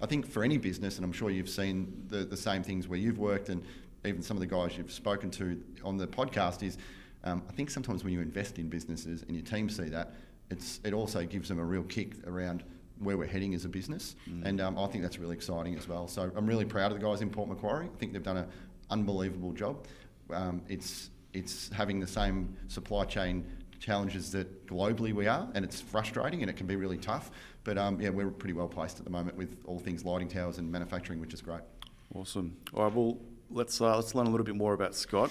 I think for any business, and I'm sure you've seen the, the same things where you've worked and even some of the guys you've spoken to on the podcast is um, I think sometimes when you invest in businesses and your team see that, it's, it also gives them a real kick around where we're heading as a business. Mm. And um, I think that's really exciting as well. So I'm really proud of the guys in Port Macquarie. I think they've done an unbelievable job. Um, it's, it's having the same supply chain challenges that globally we are, and it's frustrating and it can be really tough. But um, yeah, we're pretty well placed at the moment with all things lighting towers and manufacturing, which is great. Awesome. All right, well, let's uh, let's learn a little bit more about Scott.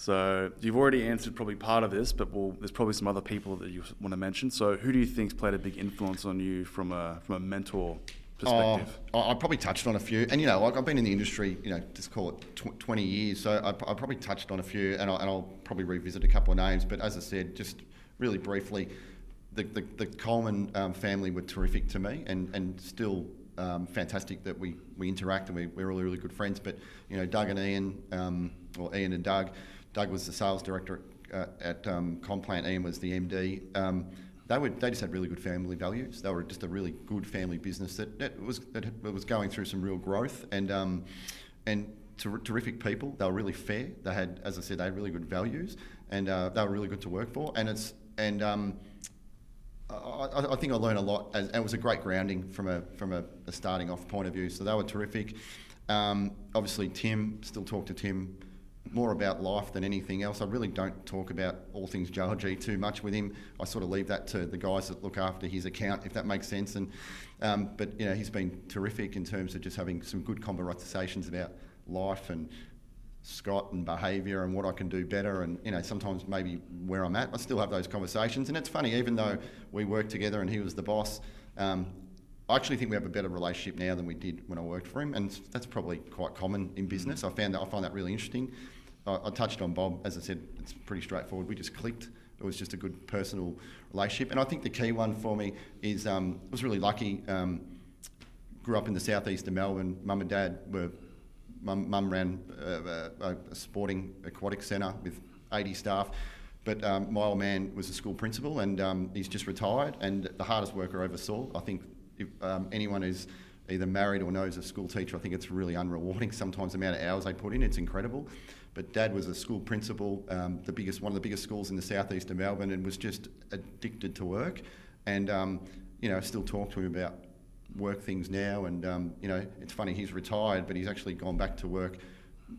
So you've already answered probably part of this, but we'll, there's probably some other people that you want to mention. So who do you think's played a big influence on you from a from a mentor perspective? Oh, I probably touched on a few, and you know, like I've been in the industry, you know, just call it tw- twenty years, so I, I probably touched on a few, and, I, and I'll probably revisit a couple of names. But as I said, just really briefly, the the, the Coleman um, family were terrific to me, and and still. Um, fantastic that we, we interact and we, we're really, really good friends. But, you know, Doug and Ian, um, or Ian and Doug, Doug was the sales director uh, at um, Conplant, Ian was the MD. Um, they, were, they just had really good family values. They were just a really good family business that, that was that was going through some real growth and um, and ter- terrific people. They were really fair. They had, as I said, they had really good values and uh, they were really good to work for. And it's and um, I, I, think I learned a lot, and it was a great grounding from a from a, a starting off point of view. So they were terrific. Um, obviously, Tim still talk to Tim more about life than anything else. I really don't talk about all things JLG too much with him. I sort of leave that to the guys that look after his account, if that makes sense. And um, but you know, he's been terrific in terms of just having some good conversations about life and Scott and behaviour and what I can do better, and you know sometimes maybe where I'm at. I still have those conversations, and it's funny. Even though we worked together and he was the boss, um, I actually think we have a better relationship now than we did when I worked for him, and that's probably quite common in business. I found that I find that really interesting. I, touched on Bob, as I said, it's pretty straightforward. We just clicked. It was just a good personal relationship, and I think the key one for me is um, I was really lucky. Um, grew up in the southeast of Melbourne. Mum and dad were mum, mum ran a, a, sporting aquatic centre with 80 staff. But um, my old man was a school principal and um, he's just retired and the hardest worker I ever saw. I think if um, anyone who's either married or knows a school teacher, I think it's really unrewarding sometimes the amount of hours they put in. It's incredible. But dad was a school principal, um, the biggest, one of the biggest schools in the southeast of Melbourne and was just addicted to work. And, um, you know, I still talk to him about work things now. And um, you know, it's funny he's retired, but he's actually gone back to work,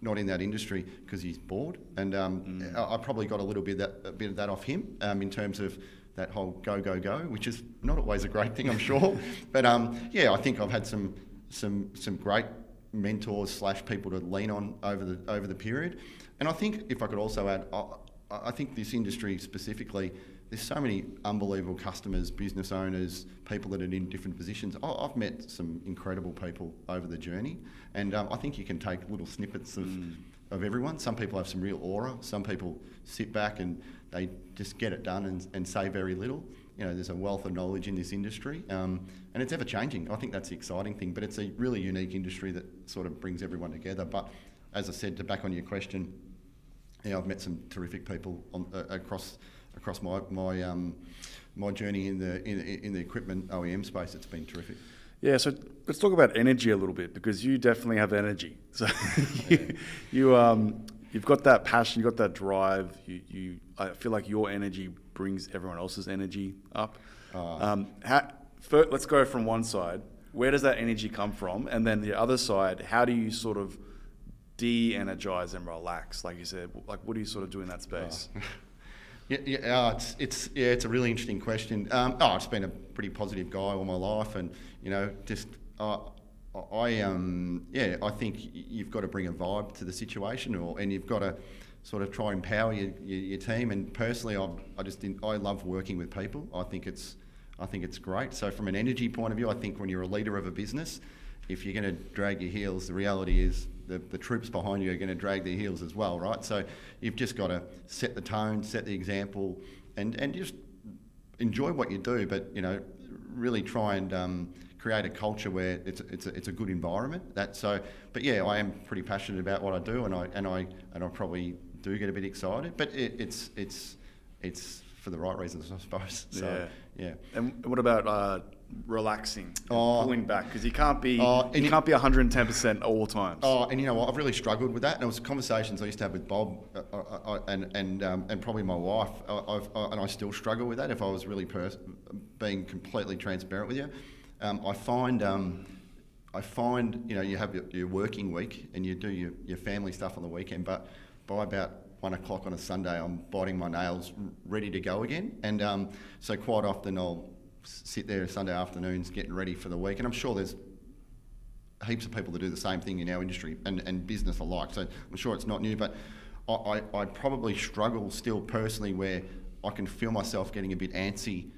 not in that industry because he's bored. And um, mm. I, I, probably got a little bit of that, a bit of that off him um, in terms of that whole go go go, which is not always a great thing, I'm sure. but um, yeah, I think I've had some some some great mentors slash people to lean on over the over the period. And I think if I could also add, I, I think this industry specifically there's so many unbelievable customers, business owners, people that are in different positions. I've met some incredible people over the journey, and um, I think you can take little snippets of, mm. of everyone. Some people have some real aura. Some people sit back and they just get it done and, and say very little. You know, there's a wealth of knowledge in this industry, um, and it's ever changing. I think that's the exciting thing. But it's a really unique industry that sort of brings everyone together. But as I said, to back on your question, yeah, I've met some terrific people on, uh, across across my my um, my journey in the in, in the equipment OEM space. It's been terrific. Yeah, so let's talk about energy a little bit because you definitely have energy. So you, you um you've got that passion, you've got that drive. You you I feel like your energy brings everyone else's energy up. Uh, um, how, first, let's go from one side. Where does that energy come from? And then the other side, how do you sort of de-energize and relax? Like you said, like what do you sort of do in that space? Uh, Yeah, yeah uh, it's, it's, yeah, it's a really interesting question. Um, oh, I've been a pretty positive guy all my life, and you know, just uh, I um, yeah, I think you've got to bring a vibe to the situation, or and you've got to sort of try and empower your, your, your team. And personally, I, I just I love working with people. I think it's I think it's great. So from an energy point of view, I think when you're a leader of a business, if you're going to drag your heels, the reality is the, the troops behind you are going to drag their heels as well, right? So you've just got to set the tone, set the example, and, and just enjoy what you do, but you know, really try and um, create a culture where it's it's a, it's a good environment. That so, but yeah, I am pretty passionate about what I do, and I and I and I probably do get a bit excited, but it, it's it's it's for the right reasons, I suppose. So, yeah. yeah. And what about uh, relaxing, oh, pulling back because you can't be oh, you can't be 110 percent all times. Oh, and you know what? I've really struggled with that. And it was conversations I used to have with Bob uh, uh, uh and and um, and probably my wife. I've, and I still struggle with that. If I was really pers- being completely transparent with you, um, I find. Um, I find you know you have your, your, working week and you do your, your family stuff on the weekend, but by about one o'clock on a Sunday, I'm biting my nails, ready to go again. And um, so quite often I'll sit there Sunday afternoons getting ready for the week. And I'm sure there's heaps of people that do the same thing in our industry and, and business alike. So I'm sure it's not new, but I, I, I probably struggle still personally where I can feel myself getting a bit antsy,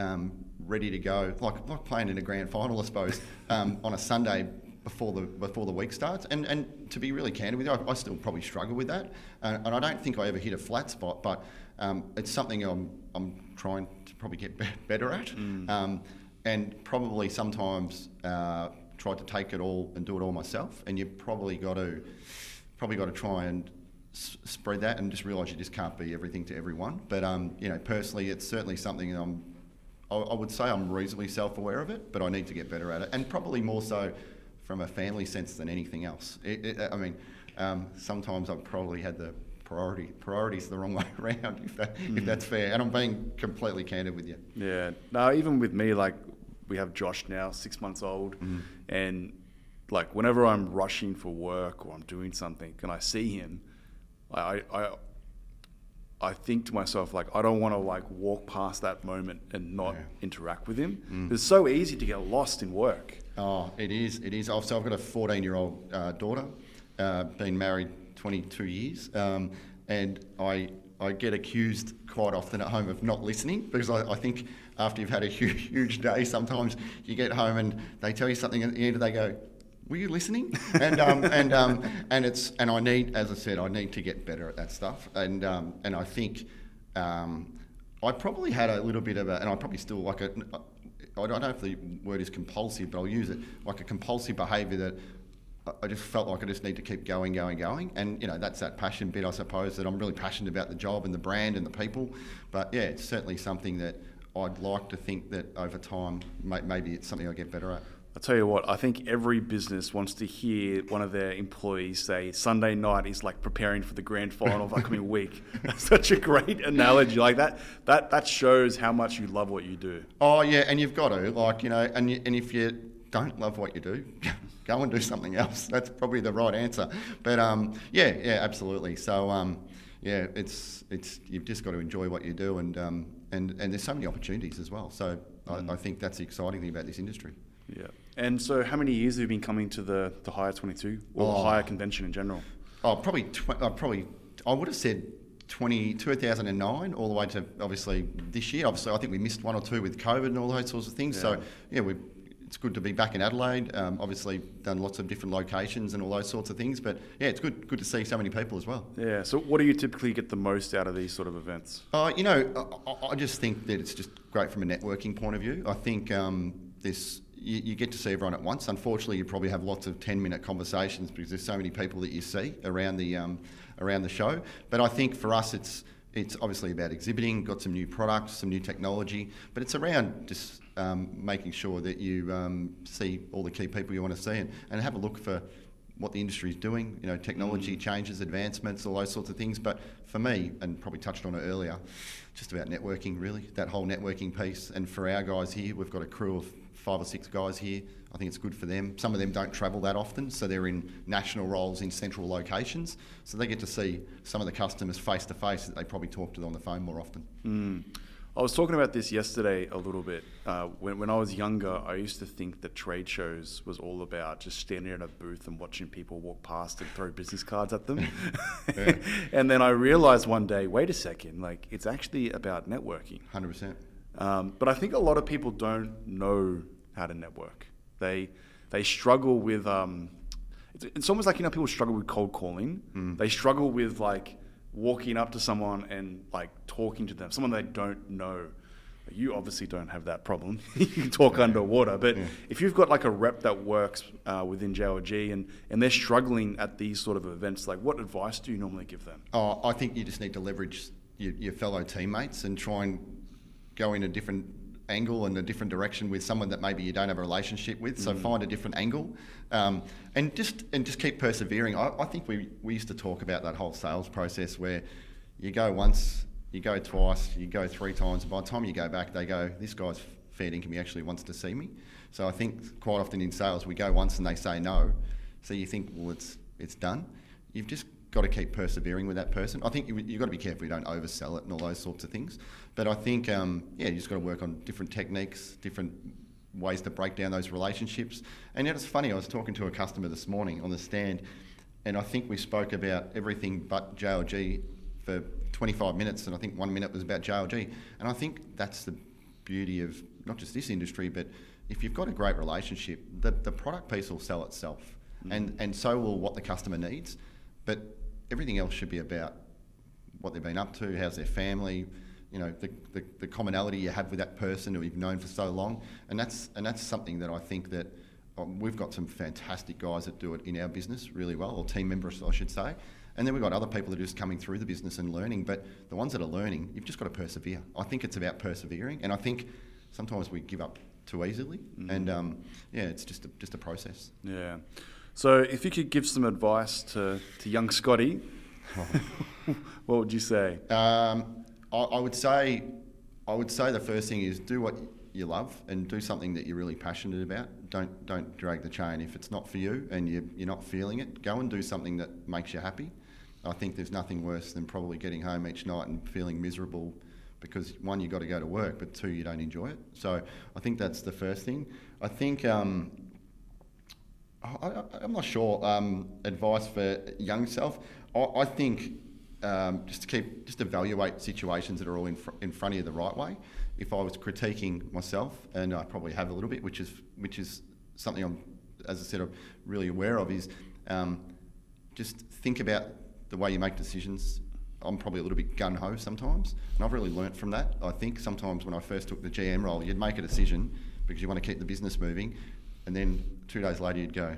um, ready to go, like like playing in a grand final, I suppose, um, on a Sunday before the before the week starts. And and to be really candid with you, I, I still probably struggle with that, and, and I don't think I ever hit a flat spot, but um, it's something I'm I'm trying to probably get be- better at, um, and probably sometimes uh, try to take it all and do it all myself. And you probably got to probably got to try and s- spread that and just realise you just can't be everything to everyone. But um, you know, personally, it's certainly something I'm. I, I would say I'm reasonably self-aware of it, but I need to get better at it, and probably more so from a family sense than anything else. It, it, I mean, um, sometimes I've probably had the priority priorities the wrong way around, if that, if that's fair. And I'm being completely candid with you. Yeah. No, even with me, like we have Josh now, six months old, and like whenever I'm rushing for work or I'm doing something and I see him, I I I think to myself like I don't want to like walk past that moment and not Yeah. interact with him. It's so easy to get lost in work. Oh, it is. It is. Oh, So I've got a 14 year old uh, daughter, uh, been married 22 years, um, and I I get accused quite often at home of not listening because I, I think after you've had a huge, huge day, sometimes you get home and they tell you something at the end, and they go. Were you listening? And um, and um, and it's and I need, as I said, I need to get better at that stuff. And um, and I think um, I probably had a little bit of a, and I probably still like a, I don't know if the word is compulsive, but I'll use it like a compulsive behaviour that I- just felt like I just need to keep going, going, going. And, you know, that's that passion bit, I suppose, that I'm really passionate about the job and the brand and the people. But yeah, it's certainly something that I'd like to think that over time, maybe it's something I get better at. I'll tell you what, I think every business wants to hear one of their employees say Sunday night is like preparing for the grand final of upcoming week. That's such a great analogy. Like that, that, that shows how much you love what you do. Oh yeah, and you've got to like you know, and you, and if you don't love what you do, go and do something else. That's probably the right answer. But um, yeah, yeah, absolutely. So um, yeah, it's it's you've just got to enjoy what you do, and um, and and there's so many opportunities as well. So I, I think that's the exciting thing about this industry. Yeah. And so, how many years have you been coming to the, the Hire 22 or the Oh. Hire convention in general? Oh, probably tw- uh, probably I would have said 20, 2009 all the way to obviously this year. Obviously, I think we missed one or two with COVID and all those sorts of things. Yeah. So yeah, we. It's good to be back in Adelaide. Um, obviously, done lots of different locations and all those sorts of things. But yeah, it's good good to see so many people as well. Yeah. So, what do you typically get the most out of these sort of events? Uh, you know, I, I- I just think that it's just great from a networking point of view. I think um, this you, you get to see everyone at once. Unfortunately, you probably have lots of ten-minute conversations because there's so many people that you see around the um, around the show. But I think for us, it's it's obviously about exhibiting, got some new products, some new technology, but it's around just um, making sure that you um, see all the key people you want to see and, and have a look for what the industry is doing, you know, technology changes, advancements, all those sorts of things. But for me, and probably touched on it earlier, just about networking, really, that whole networking piece. And for our guys here, we've got a crew of five or six guys here. I think it's good for them. Some of them don't travel that often, so they're in national roles in central locations. So they get to see some of the customers face to face that they probably talk to them on the phone more often. Mm. I was talking about this yesterday a little bit. Uh, when, when I was younger, I used to think that trade shows was all about just standing at a booth and watching people walk past and throw business cards at them. And then I realized one day, wait a second, like it's actually about networking. 100%. Um, but I think a lot of people don't know how to network. They they struggle with. Um, it's, it's almost like you know people struggle with cold calling. They struggle with like walking up to someone and like talking to them, someone they don't know. You obviously don't have that problem. you can talk underwater, but Yeah. if you've got like a rep that works uh, within JLG and and they're struggling at these sort of events, like what advice do you normally give them? Oh, I think you just need to leverage your, your fellow teammates and try and go in a different angle and a different direction with someone that maybe you don't have a relationship with. So find a different angle, um, and just and just keep persevering. I, I think we we used to talk about that whole sales process where you go once, you go twice, you go three times. By the time you go back, they go, "This guy's fair income. He actually wants to see me." So I think quite often in sales we go once and they say no. So you think, well, it's it's done. You've just got to keep persevering with that person. I think you, you've got to be careful you don't oversell it and all those sorts of things. But I think, um, yeah, you just got to work on different techniques, different ways to break down those relationships. And yet it's funny, I was talking to a customer this morning on the stand, and I think we spoke about everything but JLG for 25 minutes, and I think one minute was about JLG. And I think that's the beauty of not just this industry, but if you've got a great relationship, the, the product piece will sell itself, mm. and, and so will what the customer needs. But everything else should be about what they've been up to, how's their family, you know, the, the, the, commonality you have with that person who you've known for so long. And that's, and that's something that I think that um, we've got some fantastic guys that do it in our business really well, or team members, I should say. And then we've got other people that are just coming through the business and learning. But the ones that are learning, you've just got to persevere. I think it's about persevering. And I think sometimes we give up too easily. Mm. And um, yeah, it's just a, just a process. Yeah. So if you could give some advice to, to young Scotty, what would you say? Um, I, I, would say, I would say the first thing is do what you love and do something that you're really passionate about. Don't don't drag the chain if it's not for you and you, you're not feeling it. Go and do something that makes you happy. I think there's nothing worse than probably getting home each night and feeling miserable because one, you've got to go to work, but two, you don't enjoy it. So I think that's the first thing. I think um, I, am not sure. Um, advice for young self. I, I think um, just to keep just evaluate situations that are all in, fr- in front of you the right way. If I was critiquing myself, and I probably have a little bit, which is which is something I'm, as I said, I'm really aware of, is um, just think about the way you make decisions. I'm probably a little bit gun ho sometimes, and I've really learnt from that. I think sometimes when I first took the GM role, you'd make a decision because you want to keep the business moving, and then two days later you'd go,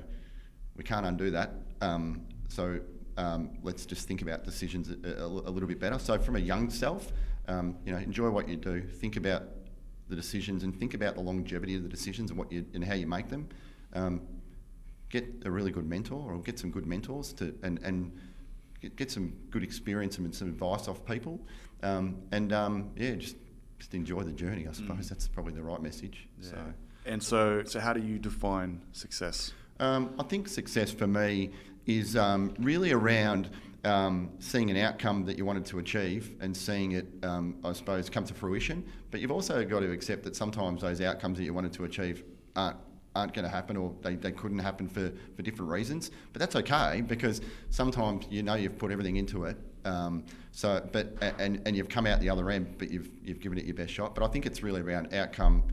we can't undo that. Um, so um, let's just think about decisions a, a, a, little bit better. So from a young self, um, you know, enjoy what you do. Think about the decisions and think about the longevity of the decisions and what you and how you make them. Um, get a really good mentor or get some good mentors to and and get, get some good experience and some advice off people. Um, and um, yeah, just just enjoy the journey. I suppose mm. that's probably the right message. Yeah. So. And so, so how do you define success? Um, I think success for me is um, really around um, seeing an outcome that you wanted to achieve and seeing it, um, I suppose, come to fruition. But you've also got to accept that sometimes those outcomes that you wanted to achieve aren't aren't going to happen or they, they couldn't happen for, for different reasons. But that's okay because sometimes you know you've put everything into it. Um, so, but and, and you've come out the other end, but you've you've given it your best shot. But I think it's really around outcome,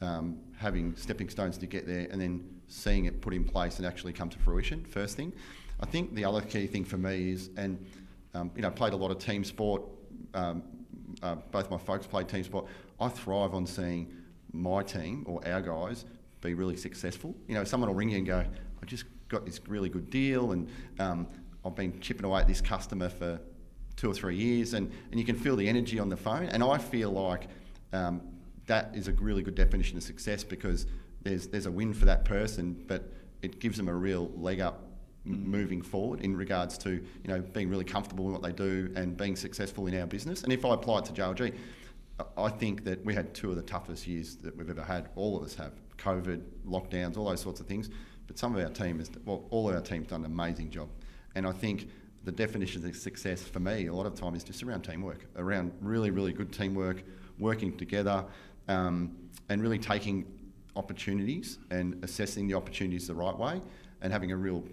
um, having stepping stones to get there, and then seeing it put in place and actually come to fruition. First thing, I think the other key thing for me is, and um, you know, played a lot of team sport. Um, uh, both my folks played team sport. I thrive on seeing my team or our guys be really successful. You know, someone will ring you and go, "I just got this really good deal, and um, I've been chipping away at this customer for two or three years," and and you can feel the energy on the phone. And I feel like um, that is a really good definition of success because there's there's a win for that person, but it gives them a real leg up moving forward in regards to you know being really comfortable in what they do and being successful in our business. And if I apply it to JLG, I think that we had two of the toughest years that we've ever had. All of us have COVID, lockdowns, all those sorts of things. But some of our team has well, all of our team's done an amazing job, and I think. The definition of success for me, a lot of time, is just around teamwork, around really, really good teamwork, working together, um, and really taking opportunities and assessing the opportunities the right way and having a real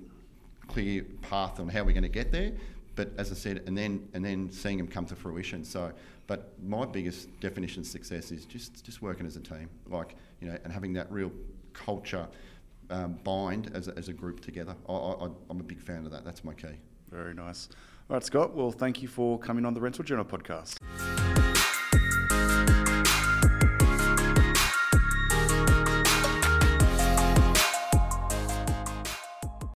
clear path on how we're going to get there. But as I said, and then and then seeing them come to fruition. So, but my biggest definition of success is just just working as a team, like you know, and having that real culture um, bind as a, as a group together. I, I, I'm a big fan of that. That's my key. Very nice. All right, Scott. Well, thank you for coming on the Rental Journal podcast.